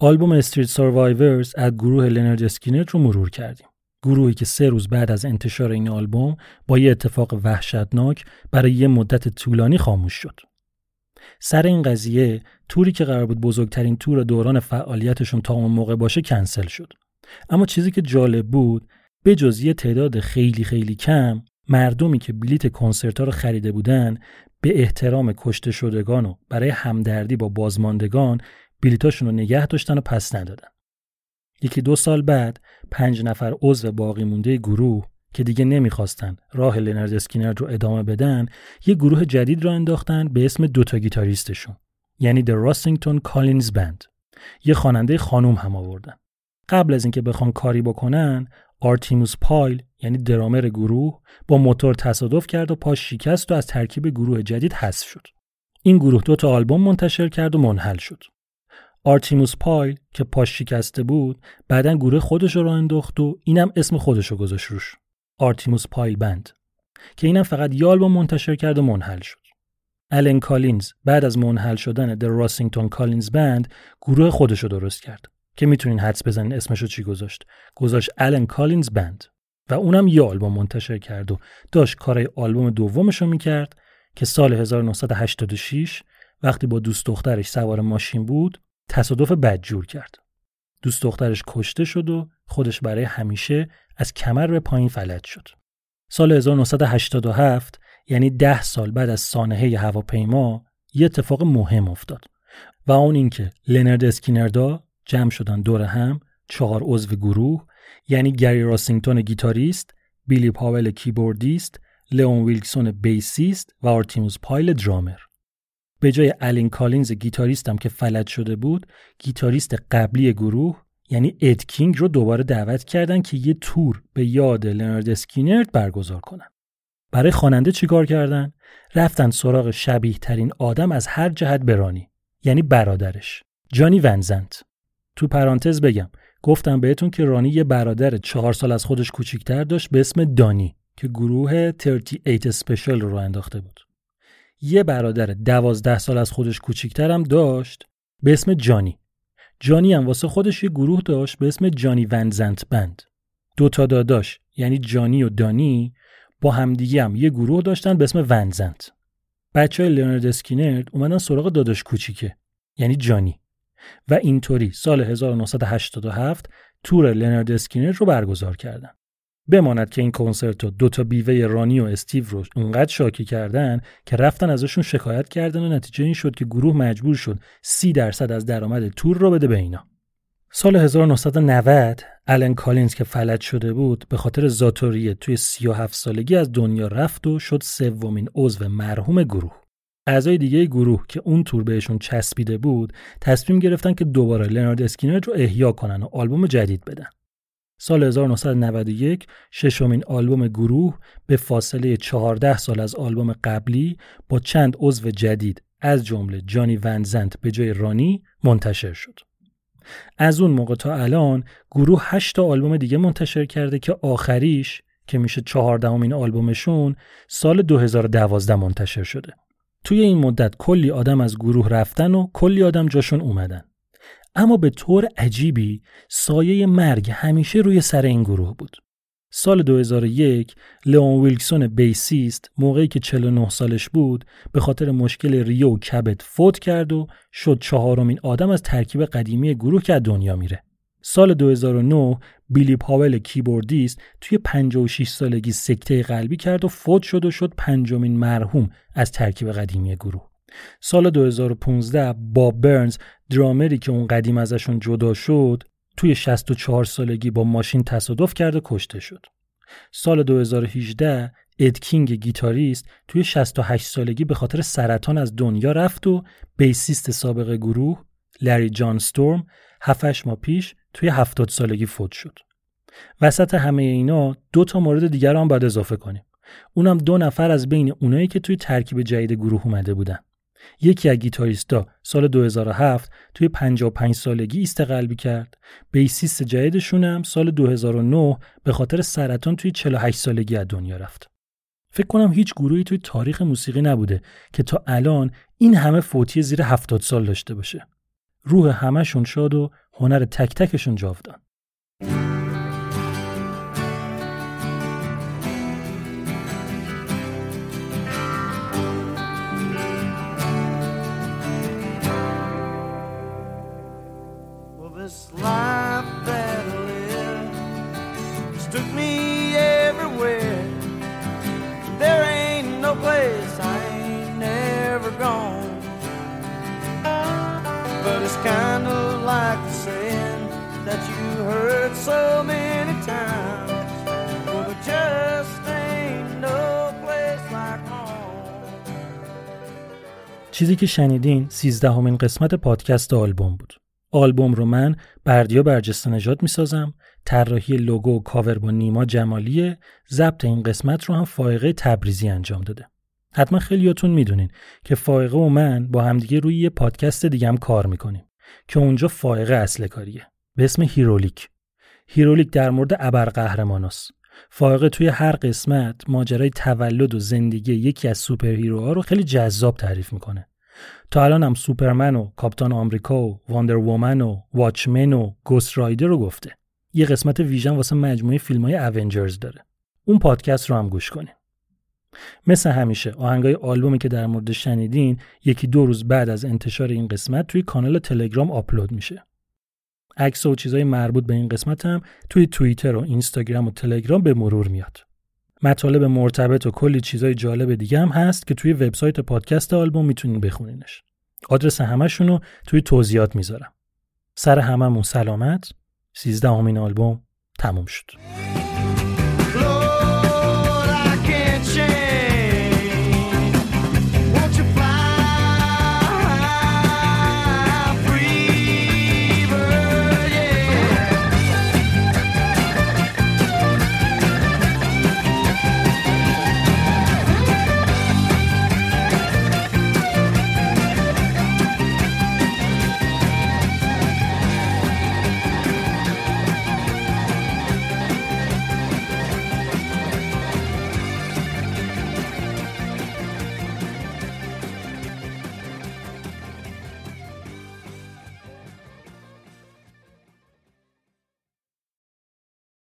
آلبوم Street Survivors از گروه لنارد اسکینر رو مرور کردیم. گروهی که سه روز بعد از انتشار این آلبوم با یه اتفاق وحشتناک برای یه مدت طولانی خاموش شد. سر این قضیه توری که قرار بود بزرگترین تور دوران فعالیتشون تا اون موقع باشه کنسل شد. اما چیزی که جالب بود به جز یه تعداد خیلی خیلی کم مردمی که بلیت کنسرت ها رو خریده بودن به احترام کشته شدگان و برای همدردی با بازماندگان بلیتاشون رو نگه داشتن و پس ندادن. یکی دو سال بعد پنج نفر عضو باقی مونده گروه که دیگه نمی‌خواستن راه لنارد اسکینر رو ادامه بدن یه گروه جدید راه انداختن به اسم دوتا گیتاریستشون یعنی The Rossington Collins Band. یه خواننده خانوم هم آوردن. قبل از اینکه بخوان کاری بکنن آرتیموس پایل یعنی درامر گروه با موتور تصادف کرد و پاش شکست و از ترکیب گروه جدید حذف شد. این گروه دو تا آلبوم منتشر کرد و منحل شد. آرتیموس پایل که پاش شکسته بود بعدا گروه خودش رو راه انداخت و اینم اسم خودش رو گذاشت روش. Artimus Pyle Band. که اینم فقط یه آلبوم منتشر کرد و منحل شد. الن کالینز بعد از منحل شدن The Rossington Collins Band گروه خودش رو درست کرد. که می‌تونین حدس بزنین اسمشو چی گذاشت. گذاشت Allen Collins Band. و اونم یه آلبوم منتشر کرد و داشت کارای آلبوم دومش رو می‌کرد که سال 1986 وقتی با دوست دخترش سوار ماشین بود تصادف بدجور کرد دوست دخترش کشته شد و خودش برای همیشه از کمر به پایین فلج شد سال 1987 یعنی ده سال بعد از سانحه هواپیما یه اتفاق مهم افتاد و اون اینکه لنرد اسکینردا جمع شدن دور هم چهار عضو گروه یعنی گری راسینگتون گیتاریست، بیلی پاول کیبوردیست، لئون ویلکسون بیسیست و آرتیموس پایل درامر. به جای الین کالینز گیتاریست هم که فلج شده بود، گیتاریست قبلی گروه یعنی اد کینگ رو دوباره دعوت کردن که یه تور به یاد لنارد اسکینرد برگزار کنن. برای خواننده چیکار کردن؟ رفتن سراغ شبیه ترین آدم از هر جهت به رانی یعنی برادرش جانی ونزنت تو پرانتز بگم گفتم بهتون که رانی یه برادر چهار سال از خودش کوچیکتر داشت به اسم دانی که گروه 38 اسپشل رو انداخته بود یه برادر دوازده سال از خودش کوچیکتر هم داشت به اسم جانی. جانی هم واسه خودش یه گروه داشت به اسم جانی ونزنت بند دو تا داداش یعنی جانی و دانی با همدیگه هم یه گروه داشتن به اسم ونزنت بچه های لئونارد اسکینرد اومدن سراغ داداش کوچیکه یعنی جانی. و اینطوری سال 1987 تور لنارد اسکینر رو برگزار کردن. بماند که این کنسرت رو دو تا بیوه رانی و استیو رو اونقدر شاکی کردن که رفتن ازشون شکایت کردن و نتیجه این شد که گروه مجبور شد 30 درصد از درآمد تور رو بده به اینا. سال 1990 الن کالینز که فلج شده بود به خاطر ذات‌الریه توی 37 سالگی از دنیا رفت و شد سومین عضو مرحوم گروه. اعضای دیگه گروه که اون تور بهشون چسبیده بود تصمیم گرفتن که دوباره لنارد اسکینر رو احیا کنن و آلبوم جدید بدن. سال 1991 ششمین آلبوم گروه به فاصله 14 سال از آلبوم قبلی با چند عضو جدید از جمله جانی ونزنت به جای رانی منتشر شد. از اون موقع تا الان گروه 8 تا آلبوم دیگه منتشر کرده که آخریش که میشه چهاردهمین آلبومشون سال 2012 منتشر شده. توی این مدت کلی آدم از گروه رفتن و کلی آدم جاشون اومدن. اما به طور عجیبی سایه مرگ همیشه روی سر این گروه بود. سال 2001 لئون ویلکسون بیسیست موقعی که 49 سالش بود به خاطر مشکل ریو و کبد فوت کرد و شد چهارمین آدم از ترکیب قدیمی گروه که از دنیا میره. سال 2009 بیلی پاول کیبوردیست توی 56 سالگی سکته قلبی کرد و فوت شد و شد پنجمین مرحوم از ترکیب قدیمی گروه. سال 2015 باب برنز درامری که اون قدیم ازشون جدا شد توی 64 سالگی با ماشین تصادف کرد و کشته شد. سال 2018 اد کینگ گیتاریست توی 68 سالگی به خاطر سرطان از دنیا رفت و بیسیست سابق گروه لری جان ستورم 7 ماه پیش توی 70 سالگی فوت شد. وسط همه اینا دو تا مورد دیگر هم باید اضافه کنیم. اونم دو نفر از بین اونایی که توی ترکیب جدید گروه اومده بودن. یکی از گیتاریستا سال 2007 توی 55 سالگی ایست قلبی کرد. بیسیست جدیدشون هم سال 2009 به خاطر سرطان توی 48 سالگی از دنیا رفت. فکر کنم هیچ گروهی توی تاریخ موسیقی نبوده که تا الان این همه فوتی زیر 70 سال داشته باشه. روح همشون شاد و هنر تک تکشون جاودان. So many times. Well, there just ain't no place like home. چیزی که شنیدین 13 همین قسمت پادکست آلبوم بود. آلبوم رو من بردیا برجسته نجات می‌سازم طراحی لوگو و کاور با نیما جمالیه ضبط این قسمت رو هم فائقه تبریزی انجام داده حتما خیلیاتون می‌دونین که فائقه و من با همدیگه روی یه پادکست دیگه هم کار می‌کنیم که اونجا فائقه اصل کاریه به اسم هیرولیک هیرولیک در مورد ابرقهرماناست. فائقه توی هر قسمت ماجرای تولد و زندگی یکی از super hero ها رو خیلی جذاب تعریف می‌کنه. تا الان هم سوپرمن و Captain America و Wonder Woman و Watchmen و Ghost Rider رو گفته. یه قسمت ویژه‌م واسه مجموعه فیلم های Avengers داره. اون پادکست رو هم گوش کنیم مثل همیشه آهنگای آلبومی که در مورد شنیدین یکی دو روز بعد از انتشار این قسمت توی کانال تلگرام آپلود میشه. عکس و چیزای مربوط به این قسمت هم توی توییتر و اینستاگرام و تلگرام به مرور میاد. مطالب مرتبط و کلی چیزای جالب دیگه هم هست که توی وبسایت پادکست آلبوم می‌تونین بخونینش. آدرس همشون رو توی توضیحات می‌ذارم. سر هممون سلامت. سیزده آلبوم تموم شد.